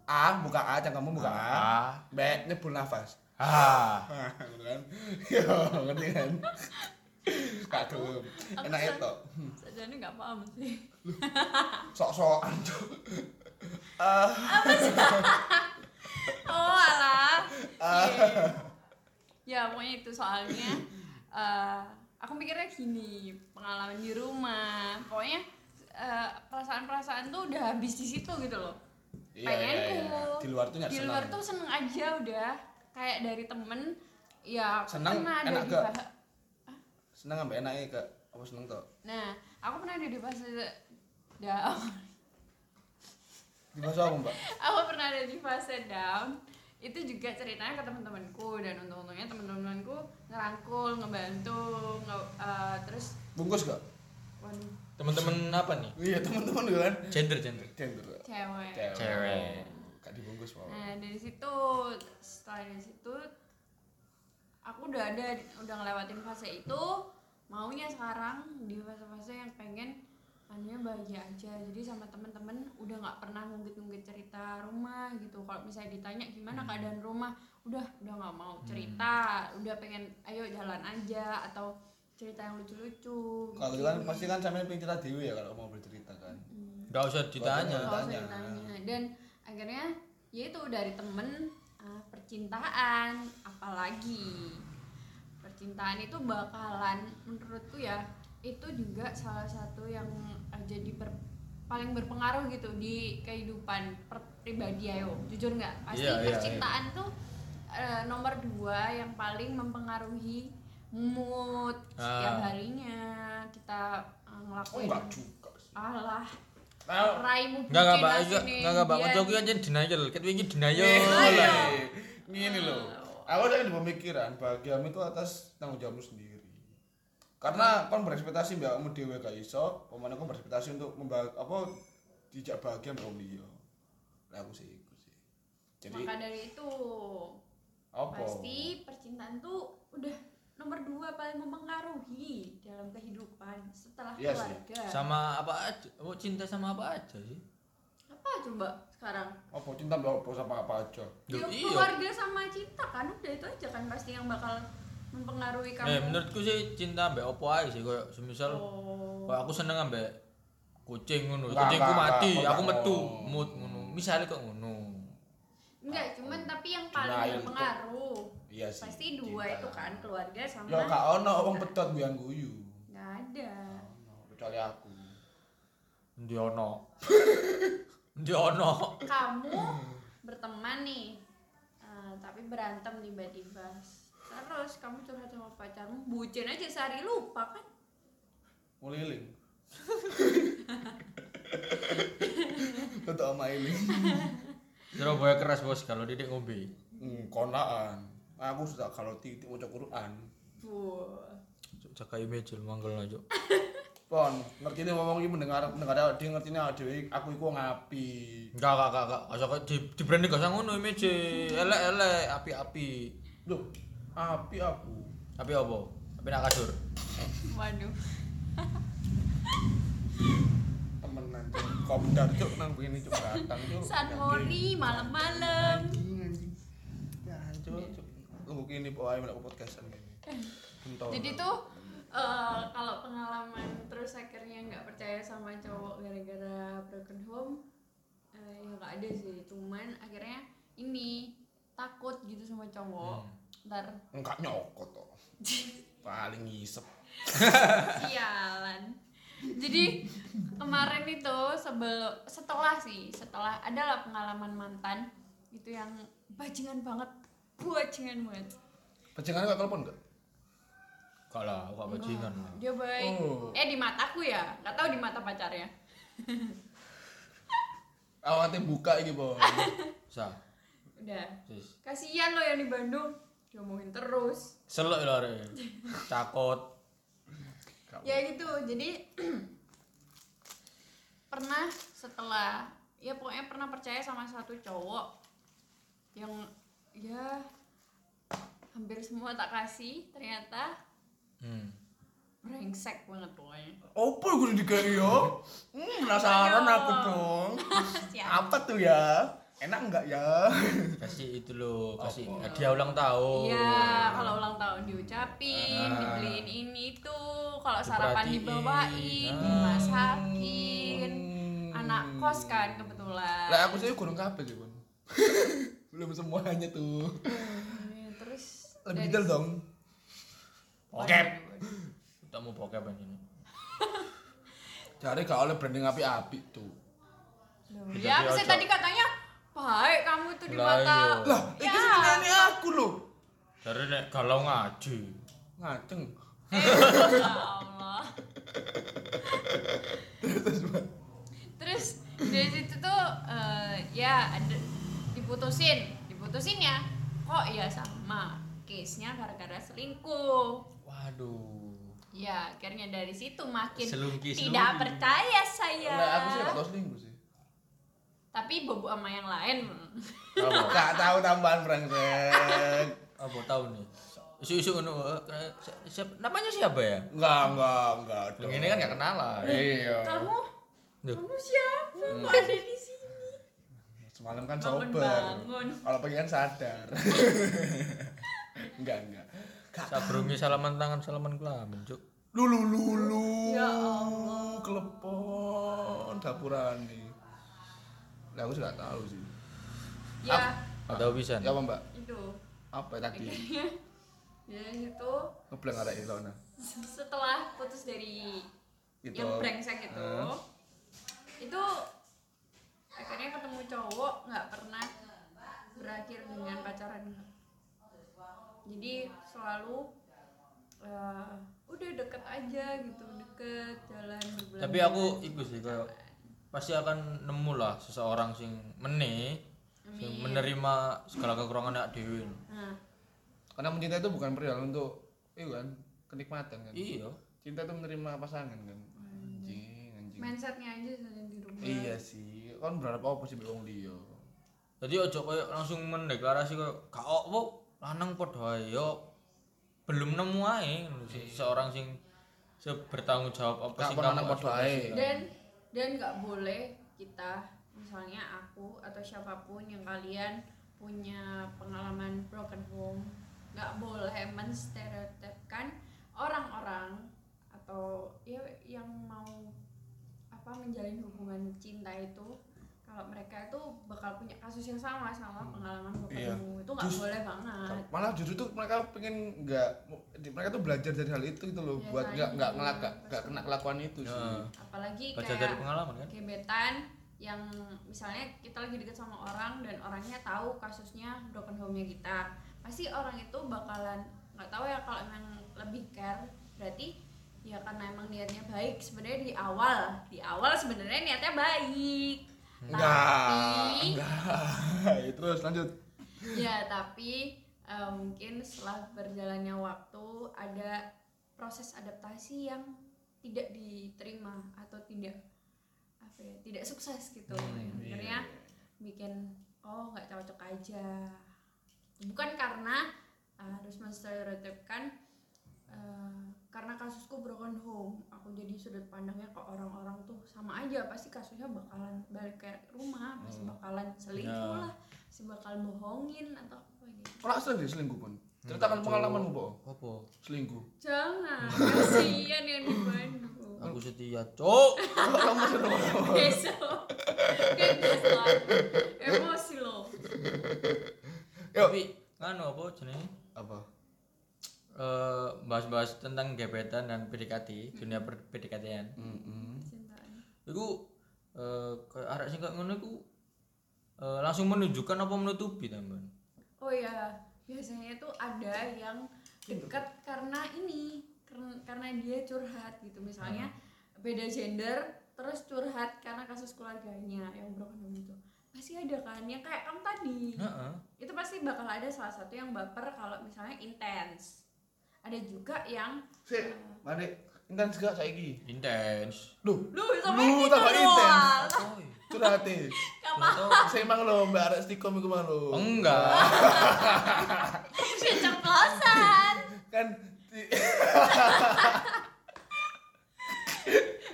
A buka A cangkemmu buka A. Ah. B nyebul nafas. Ah. kan yo ngerti kan? Gak gelem enak itu Sajane nggak paham sih. Sok-sokan cuk. Eh, oh alah. Eh, ya pokoknya itu soalnya. Eh, aku mikirnya gini pengalaman di rumah. Pokoknya eh, perasaan-perasaan tuh udah habis di situ gitu loh Iya, pengenku. iya, iya. Di luar tuh nggak di senang. luar tuh seneng aja udah. Kayak dari temen ya aku Seneng, pernah ada enak bah- seneng ambek enake kak? Apa seneng tuh nah aku pernah ada di fase down. Di masa apa mbak? Aku pernah ada di fase down. Itu juga ceritanya ke teman-temanku dan untung-untungnya teman-temanku ngerangkul ngebantu nge, eh, terus bungkus gak? Waduh. Teman-teman apa nih? Iya teman-teman kan? Gender gender. Gender cewek. Cewek. gak dibungkus mau nah dari situ setelah dari situ aku udah ada udah ngelewatin fase itu. Maunya sekarang di fase-fase yang pengen anunya bahagia aja. Jadi sama temen-temen udah nggak pernah ngungkit-ngungkit cerita rumah gitu. Kalau misalnya ditanya gimana Hmm. keadaan rumah? Udah udah nggak mau cerita. Udah pengen ayo jalan aja atau cerita yang lucu-lucu kalau itu kan pasti kan sampai pengen cerita dewi ya kalau mau bercerita kan. Nggak usah ditanya. Nggak usah Tanya. ditanya. dan akhirnya ya itu dari temen ah, percintaan apalagi. Percintaan itu bakalan menurutku ya itu juga salah satu yang eh, jadi ber- paling berpengaruh gitu di kehidupan per- pribadi ayo. Jujur nggak? Pasti Iya, iya, percintaan tuh eh, nomor dua yang paling mempengaruhi mood setiap Ah. harinya kita oh ngelakuin enggak juga sih alah Nah, raimu nggak nggak mbak asine, nggak nggak mbak aja denial kan wingi denial Iya, lah Gini loh. Aku di pemikiran bahagiamu itu atas tanggung jawabmu sendiri. Karena kon berekspektasi mbak kamu dewe gak iso, pemane kon berekspektasi untuk membah apa dijak bahagia mbak kamu dia. Lah aku sih iku sih. Jadi maka dari itu apa? pasti percintaan tuh udah nomor dua paling mempengaruhi dalam kehidupan setelah Iya sih. keluarga. Sama apa aja? Oh cinta sama apa aja sih? Apa coba sekarang? Apa cinta mbak apa sama apa aja? Ya, Loh, iya. keluarga sama cinta kan udah itu aja kan pasti yang bakal mempengaruhi kamu. Eh menurutku sih cinta ambek opo ae sih kayak semisal oh. kayak aku seneng ambek kucing ngono. Kucingku mati enggak, aku metu mood ngono. Misalnya kok ngono. Enggak cuman tapi yang paling Denial itu. berpengaruh Iya sih. pasti dua cinta. itu kan keluarga sama Ya gak ono wong pedot buyang guyu. nggak ada Ono, Kecuali aku. ndi ono ndi ono kamu berteman nih eh, tapi berantem tiba-tiba terus kamu curhat sama pacarmu bucin aja sehari lupa kan Muliling. Tutuk sama Iling. Surabaya keras bos kalau didik ngombe Hmm, konaan. Aku sudah kalau titik mau Quran. Jaga image manggel aja Pon, ngerti ini ngomong ini mendengar mendengar dia ngerti ini ada aku iku ngapi. enggak enggak enggak enggak asal di di branding gak usah ngono image elek elek api api Loh, api aku. api apa api nak kasur waduh Temenan cuk. Kopdar cuk nang begini cuk datang cuk. San Mori malam-malam Anjing anjing. Ya cuk Tunggu kini po ayo aku podcastan gini. Jadi tuh eh, kalau pengalaman terus akhirnya nggak percaya sama cowok gara-gara broken home eh, ya nggak ada sih. Cuman akhirnya ini takut gitu sama cowok. Ntar enggak nyokot toh. Paling ngisep. sialan. Jadi kemarin itu sebelum setelah sih setelah adalah pengalaman mantan itu yang bajingan banget bajingan banget Pecengan enggak telepon enggak? enggak lah aku gak bajingan lah. Dia baik. Oh. eh di mataku ya? Nggak tahu di mata pacarnya. Awatnya buka iki, Bon. sa. Udah. Sis. Kasihan lo yang di Bandung. Diomongin terus. Selek lah re. Cakot. Ya gitu. Jadi pernah setelah ya pokoknya pernah percaya sama satu cowok yang ya hampir semua tak kasih ternyata hmm. brengsek banget pokoknya Apa gue dikai yo? Hmm, penasaran Ayo. aku dong. Apa tuh ya? Enak enggak ya? kasih itu loh kasih Apa? hadiah ulang tahun Iya, kalau ulang tahun diucapin, Ah. dibeliin ini itu, kalau sarapan dibawain, Ah. dimasakin. Anak kos kan kebetulan. Lah aku sih gunung kabeh sih. Belum semuanya tuh. Ya, lebih Dari- detail dong Bokep. Kita mau bokep anjing. cari gak oleh branding api-api tuh ya saya ojo. tadi katanya baik kamu tuh di Lah, mata iya. lah Ya. ini sih ini aku loh Dari nek galau ngaji. ngaceng Ya Allah. Terus dari situ tuh eh, ya ada diputusin, diputusin ya. Kok ya sama case-nya gara-gara selingkuh. Waduh. Ya, akhirnya dari situ makin Selungki, tidak selungki. percaya saya. Nah, aku sih selingkuh sih Tapi bobo sama yang lain. Apa? gak tahu tambahan brengsek Apa tahu nih? Isu-isu ngono. eh, namanya siapa ya? enggak enggak enggak Yang ini kan gak kenalan. iya Kamu, kamu siapa? Kok ada di? Semalam kan Bangun, sober bangun. kalau pagi kan sadar enggak enggak gak Sabrungi salaman tangan, salaman kelamin, Cuk. lulu lulu Ya Allah. kelepon dapurane lah aku gak tahu sih Ya, Ada bisa. ya apa mbak itu. apa tadi Ya itu ngebleng ada Ilona setelah putus dari Gitu. yang brengsek itu Hmm. itu akhirnya ketemu cowok nggak pernah berakhir dengan pacaran. Jadi selalu eh, udah deket aja gitu deket jalan berbulan Tapi aku iku sih kayak pasti akan nemu lah seseorang sing mene sing menerima segala kekurangan awak dhewe. nah. Karena mencinta itu bukan perihal untuk itu kan kenikmatan kan? Iya. cinta itu menerima pasangan kan? Anjing anjing. Mindsetnya aja yang dirubah iya sih kan berharap apa sih wong liya? Jadi ojo koyo langsung mendeklarasi koyo gak apa lanang padha ae yo. Belum nemu ae ngono sih. Seorang sing se bertanggung jawab apa Gak sih nang padha ae. dan dan nggak boleh kita misalnya aku atau siapa pun yang kalian punya pengalaman broken home nggak boleh menstereotipkan orang-orang atau ya yang mau apa menjalin hubungan cinta itu kalau mereka itu bakal punya kasus yang sama sama pengalaman broken Iya. home itu nggak Just- boleh banget. Malah justru tuh mereka pengen nggak mereka tuh belajar dari hal itu gitu loh Ya, buat nggak nggak juga ngelaka nggak kena kelakuan itu sih. Ya, apalagi baca dari kayak pengalaman kan. gebetan yang misalnya kita lagi deket sama orang dan orangnya tahu kasusnya broken home-nya kita pasti orang itu bakalan nggak tahu ya kalau emang lebih care. Berarti ya karena emang niatnya baik sebenarnya di awal di awal sebenarnya niatnya baik enggak tapi enggak. Terus lanjut. Ya tapi eh, mungkin setelah berjalannya waktu ada proses adaptasi yang tidak diterima atau tidak apa ya tidak sukses gitu. Hmm, akhirnya bikin oh nggak cocok aja. Bukan karena eh, harus menstereotipkan eh, karena kasusku broken home aku jadi sudut pandangnya ke orang-orang tuh sama aja pasti kasusnya bakalan balik ke rumah pasti bakalan selingkuh Ya. lah pasti bakal bohongin atau apa gitu. Pernah sering deh selingkuh pun ceritakan pengalamanmu po Apa? selingkuh. Jangan kasihan yang di Bandung Aku setia, Cuk. besok besok. Emosi loh yuk Tapi nganu apa jenenge? apa Eh, bahas-bahas tentang gebetan dan PDKT, dunia per PDKT-an. Cintaan Iku eh arek sing ngono iku eh, langsung menunjukkan apa menutupi tambahan. oh ya biasanya tuh ada yang dekat karena ini karena, dia curhat gitu misalnya beda gender terus curhat karena kasus keluarganya yang broken home itu pasti ada kan yang kayak kamu tadi Heeh. itu pasti bakal ada salah satu yang baper kalau misalnya intens ada juga yang sih mari intens gak saiki Intens. Duh, lu sampai Lu tambah intens. Oh, iya. curhati. Ternyata- Saya emang lo mbak arek stikom iku mang lo. Enggak. keceplosan Kan di-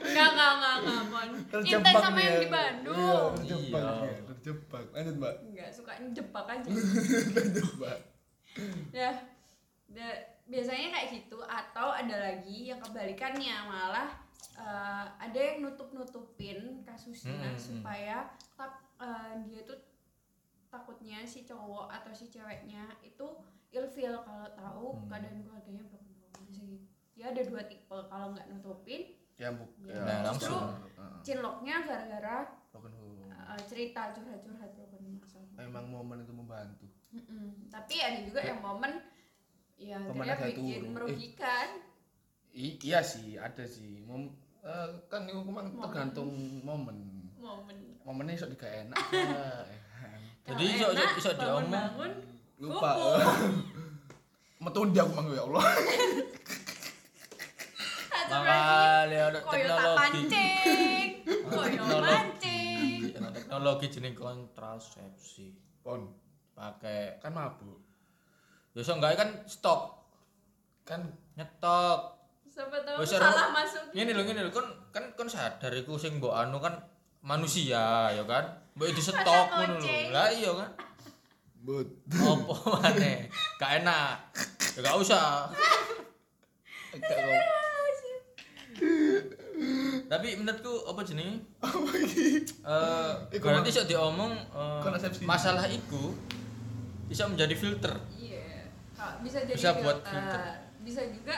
enggak enggak enggak enggak Mon. terjebak intens sama yang di Bandung Iya, terjebak Iya. terjebak. Lanjut, Mbak. enggak suka jebak aja Lanjut, Mbak. ya da- biasanya kayak gitu atau ada lagi yang kebalikannya malah eh, ada yang nutup nutupin kasusnya Hmm, hmm. supaya tak eh, dia tuh takutnya si cowok atau si ceweknya itu ilfil kalau tahu Hmm. keadaan keluarganya broken home bisa gitu ya ada dua tipe kalau nggak nutupin ya bu Ya, Nah, justru langsung. Cinloknya gara-gara uh, cerita curhat-curhat broken home memang momen itu membantu Mm-mm. tapi ada juga yang momen ya agak bikin turun. Eh. merugikan. I- iya sih ada sih. Mom, eh, kan itu memang tergantung momen. Momen. Momennya iso diga enak. Ya, Jadi Kalau iso- iso- diomong. lupa. kupu. metundi aku manggo ya Allah? Makanya ada koyo tak teknologi. koyo mancing Ada teknologi jenis kontrasepsi. pon. Pakai kan mabuk ya so enggak kan stok kan nyetok. siapa tahu salah masuk Ngene lho ngene lho kon kan kon sadar iku sing mbok anu kan manusia ya kan. Mbok di stok ngono lho. Lah iya kan. but Apa maneh? Gak enak. Ya gak usah. Tapi menurutku apa jenenge? apa iki Eh berarti iso diomong Kontrasepsi. masalah iku bisa menjadi filter. Kak, bisa jadi Bisa buat filter. filter. bisa juga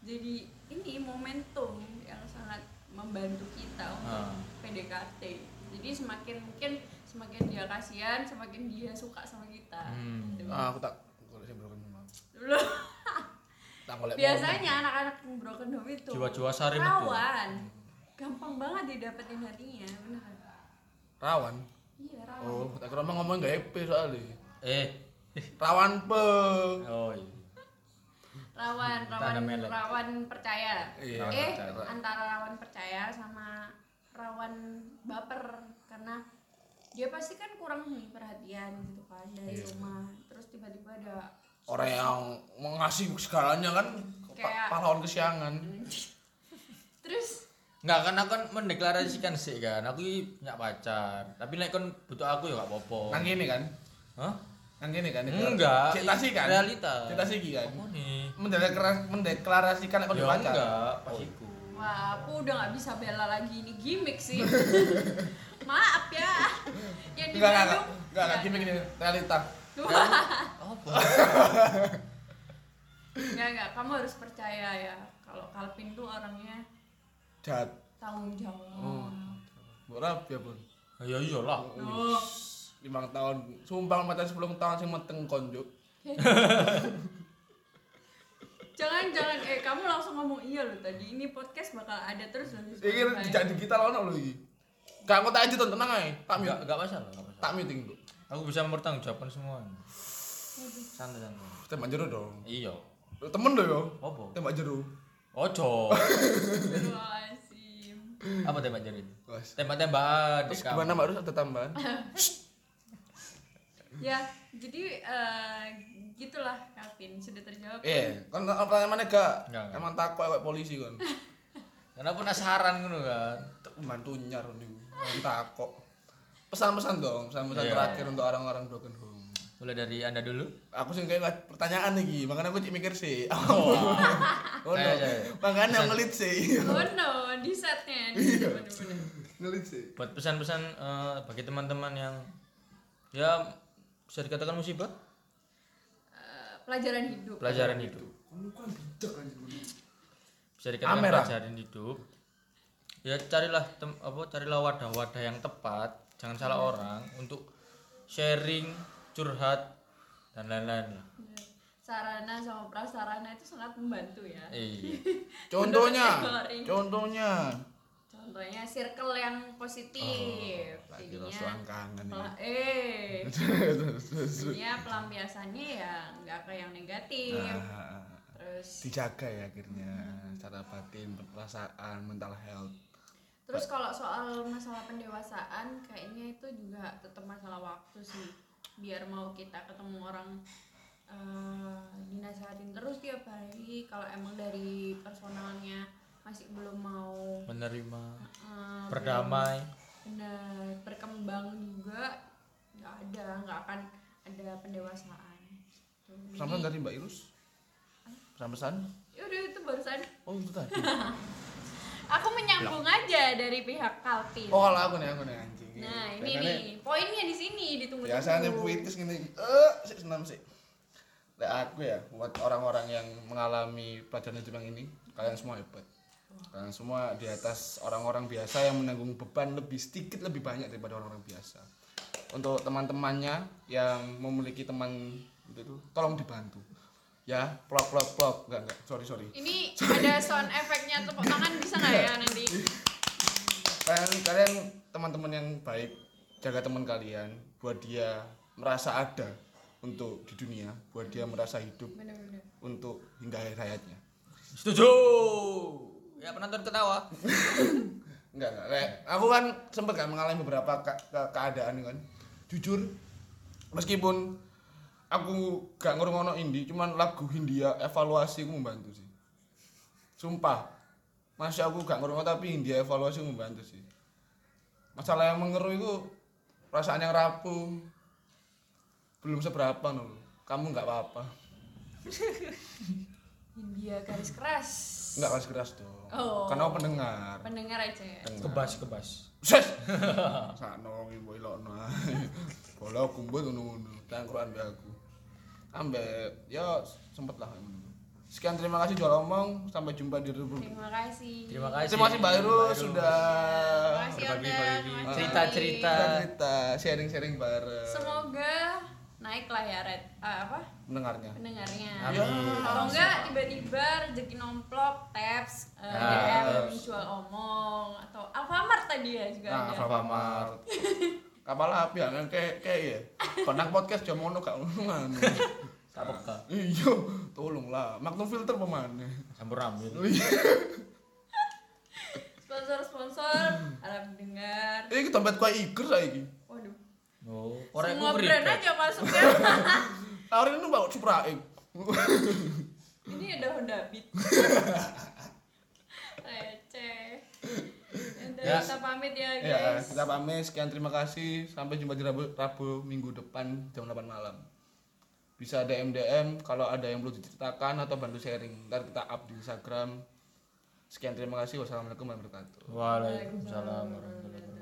jadi ini momentum yang sangat membantu kita untuk Ah. PDKT jadi semakin mungkin semakin dia kasihan semakin dia suka sama kita Hmm. Gitu. ah, aku tak kalau saya broken home Dulu. tak golek biasanya anak-anak yang broken home itu Jiwa-jiwa sarim itu. rawan gampang banget didapetin hatinya momen. rawan iya rawan oh tak kira ngomong gak EP soalnya Eh. Rawan pe Oh iya. rawan rawan rawan percaya Iya, eh percaya. antara rawan percaya sama rawan baper karena dia pasti kan kurang nih perhatian gitu kan dari Iya. rumah terus tiba-tiba ada orang yang mengasih segalanya kan Kayak- pa- pahlawan kesiangan terus Enggak kan aku kan mendeklarasikan sih kan. Aku punya pacar. Tapi nek kon butuh aku ya gak apa-apa. nang gini kan Hah? Nang gini kan Enggak. cerita sih kan Realita. cerita sih kan Apa nih? mendeklarasikan mendeklarasikan aku Ya enggak, pas iku. wah aku udah nggak bisa bela lagi ini gimmick sih maaf ya yang di enggak enggak Bandung enggak enggak gini gini realita Wah, Apa? enggak enggak kamu harus percaya ya kalau Kalvin tuh orangnya jahat tanggung jawab Oh. Murah ya pun Ya iyalah. oh. Lima tahun. Sumpah mata sepuluh tahun sih meteng konjuk jangan jangan. Eh kamu langsung ngomong iya loh tadi. Ini podcast bakal ada terus loh ini jadi kita lawan lo iki. Gak aku tak aja tuh tenang aja tak Enggak mute. enggak masalah, tak tuh Aku bisa mempertanggungjawabkan semua. Santai santai. tembak jero dong. Iya. temen lo yo. Apa? tembak jero. Ojo. Apa tembak jari? Wes. Tembak-tembakan. terus gimana mbak? Harus ada tambahan ya jadi eh, gitulah Kalvin sudah terjawab. Eh kan pertanyaan mana gak emang takut kayak polisi kan Karena penasaran ngono kan. mantu nyar nih takut. Pesan-pesan dong pesan-pesan Iya. terakhir untuk orang-orang broken home. Mulai dari Anda dulu. aku sih kayak pertanyaan nih makanya aku mikir sih. Oh. oh, no. Saya- saya. makanya ngelit sih. Oh no di setnya ngelit sih. Buat pesan-pesan eh, bagi teman-teman yang ya bisa dikatakan musibah, Eh, pelajaran hidup pelajaran hidup. Bisa dikatakan Amer, ah. pelajaran hidup. Ya carilah tem, apa carilah wadah-wadah yang tepat, jangan salah orang untuk sharing, curhat dan lain-lain lah. Bener. sarana sama prasarana itu sangat membantu ya Iya. contohnya contohnya contohnya circle yang positif. Lagi jadinya pela- ya. eh. Jadinya pelampiasannya ya nggak ke yang negatif. Nah, terus dijaga ya akhirnya secara batin perasaan mental health. Terus kalau soal masalah pendewasaan kayaknya itu juga tetap masalah waktu sih. Biar mau kita ketemu orang eh, dinasehatin terus tiap hari. Kalau emang dari personalnya masih belum mau Menerima, eh, berdamai. benar berkembang juga nggak ada nggak akan ada pendewasaan Jadi- pesan dari Mbak Irus? Pesan-pesan ya udah itu barusan. Oh itu tadi. Aku menyambung aja dari pihak Kalvin oh kalau aku nih aku nih anjing. Nah ini Biasanya- nih poinnya di sini ditunggu biasanya puitis gini eh sik senam sik. Lek aku ya buat orang-orang yang mengalami pelajaran hidup yang ini kalian semua hebat kalian semua di atas orang-orang biasa yang menanggung beban lebih sedikit lebih banyak daripada orang-orang biasa untuk teman-temannya yang memiliki teman itu tolong dibantu ya plok plok plok enggak enggak sorry sorry Ini ada sound efeknya tepuk tangan bisa nggak ya nanti? kalian kalian teman-teman yang baik jaga teman kalian buat dia merasa ada untuk di dunia buat dia merasa hidup Bener-bener. untuk hingga akhir hayatnya Setuju. Ya penonton ketawa. enggak enggak. Lek, aku kan sempat kan mengalami beberapa ke- ke- keadaan kan. Jujur meskipun aku gak ngurungono indie cuman lagu Hindia evaluasi aku membantu sih. Sumpah. Masih aku gak ngurungono tapi Hindia evaluasi aku membantu sih. Masalah yang mengeruh itu perasaan yang rapuh. Belum seberapa nul. Kamu nggak apa-apa. India garis keras. Nggak keras keras dong Oh. karena aku pendengar Pendengar aja ya. Kebas kebas. Ses. Sakno iki mbok ilokno. Bola kumpul ngono-ngono. Tangkruan be aku. Ambek ya sempet lah ngono. Sekian terima kasih jual omong. Sampai jumpa di rubrik. Terima kasih. Terima kasih. Terima kasih Mbak Irul sudah Terima kasih Berbagi- Oda, berbagi Mas cerita-cerita. Adi. cerita sharing-sharing bareng Semoga naik lah ya red ah, apa mendengarnya. pendengarnya. Amin. Kalau enggak tiba-tiba rezeki nomplok, taps, eh, Ah, DM jual omong atau Alfamart tadi ya juga Nah, ada. Alfamart. Kapal api ya kan kayak kayak ya. Pernah podcast jam mono gak ngono. Tak peka. Iya, tolonglah. Magnum filter pemane. Campur ambil. Sponsor-sponsor, harap dengar. Iki dompet kue iger saiki. Oh, korek Semua ku brand ribet. aja masuknya. Hari ini bawa Supra X. Ini ada Honda Beat. Receh. Ya. kita pamit ya Ya, guys. kita pamit. Sekian terima kasih. Sampai jumpa di Rabu, Rabu minggu depan jam 8 malam. Bisa DM DM kalau ada yang perlu diceritakan atau bantu sharing. Ntar kita up di Instagram. Sekian terima kasih. Wassalamualaikum warahmatullahi wabarakatuh. Waalaikumsalam warahmatullahi wabarakatuh.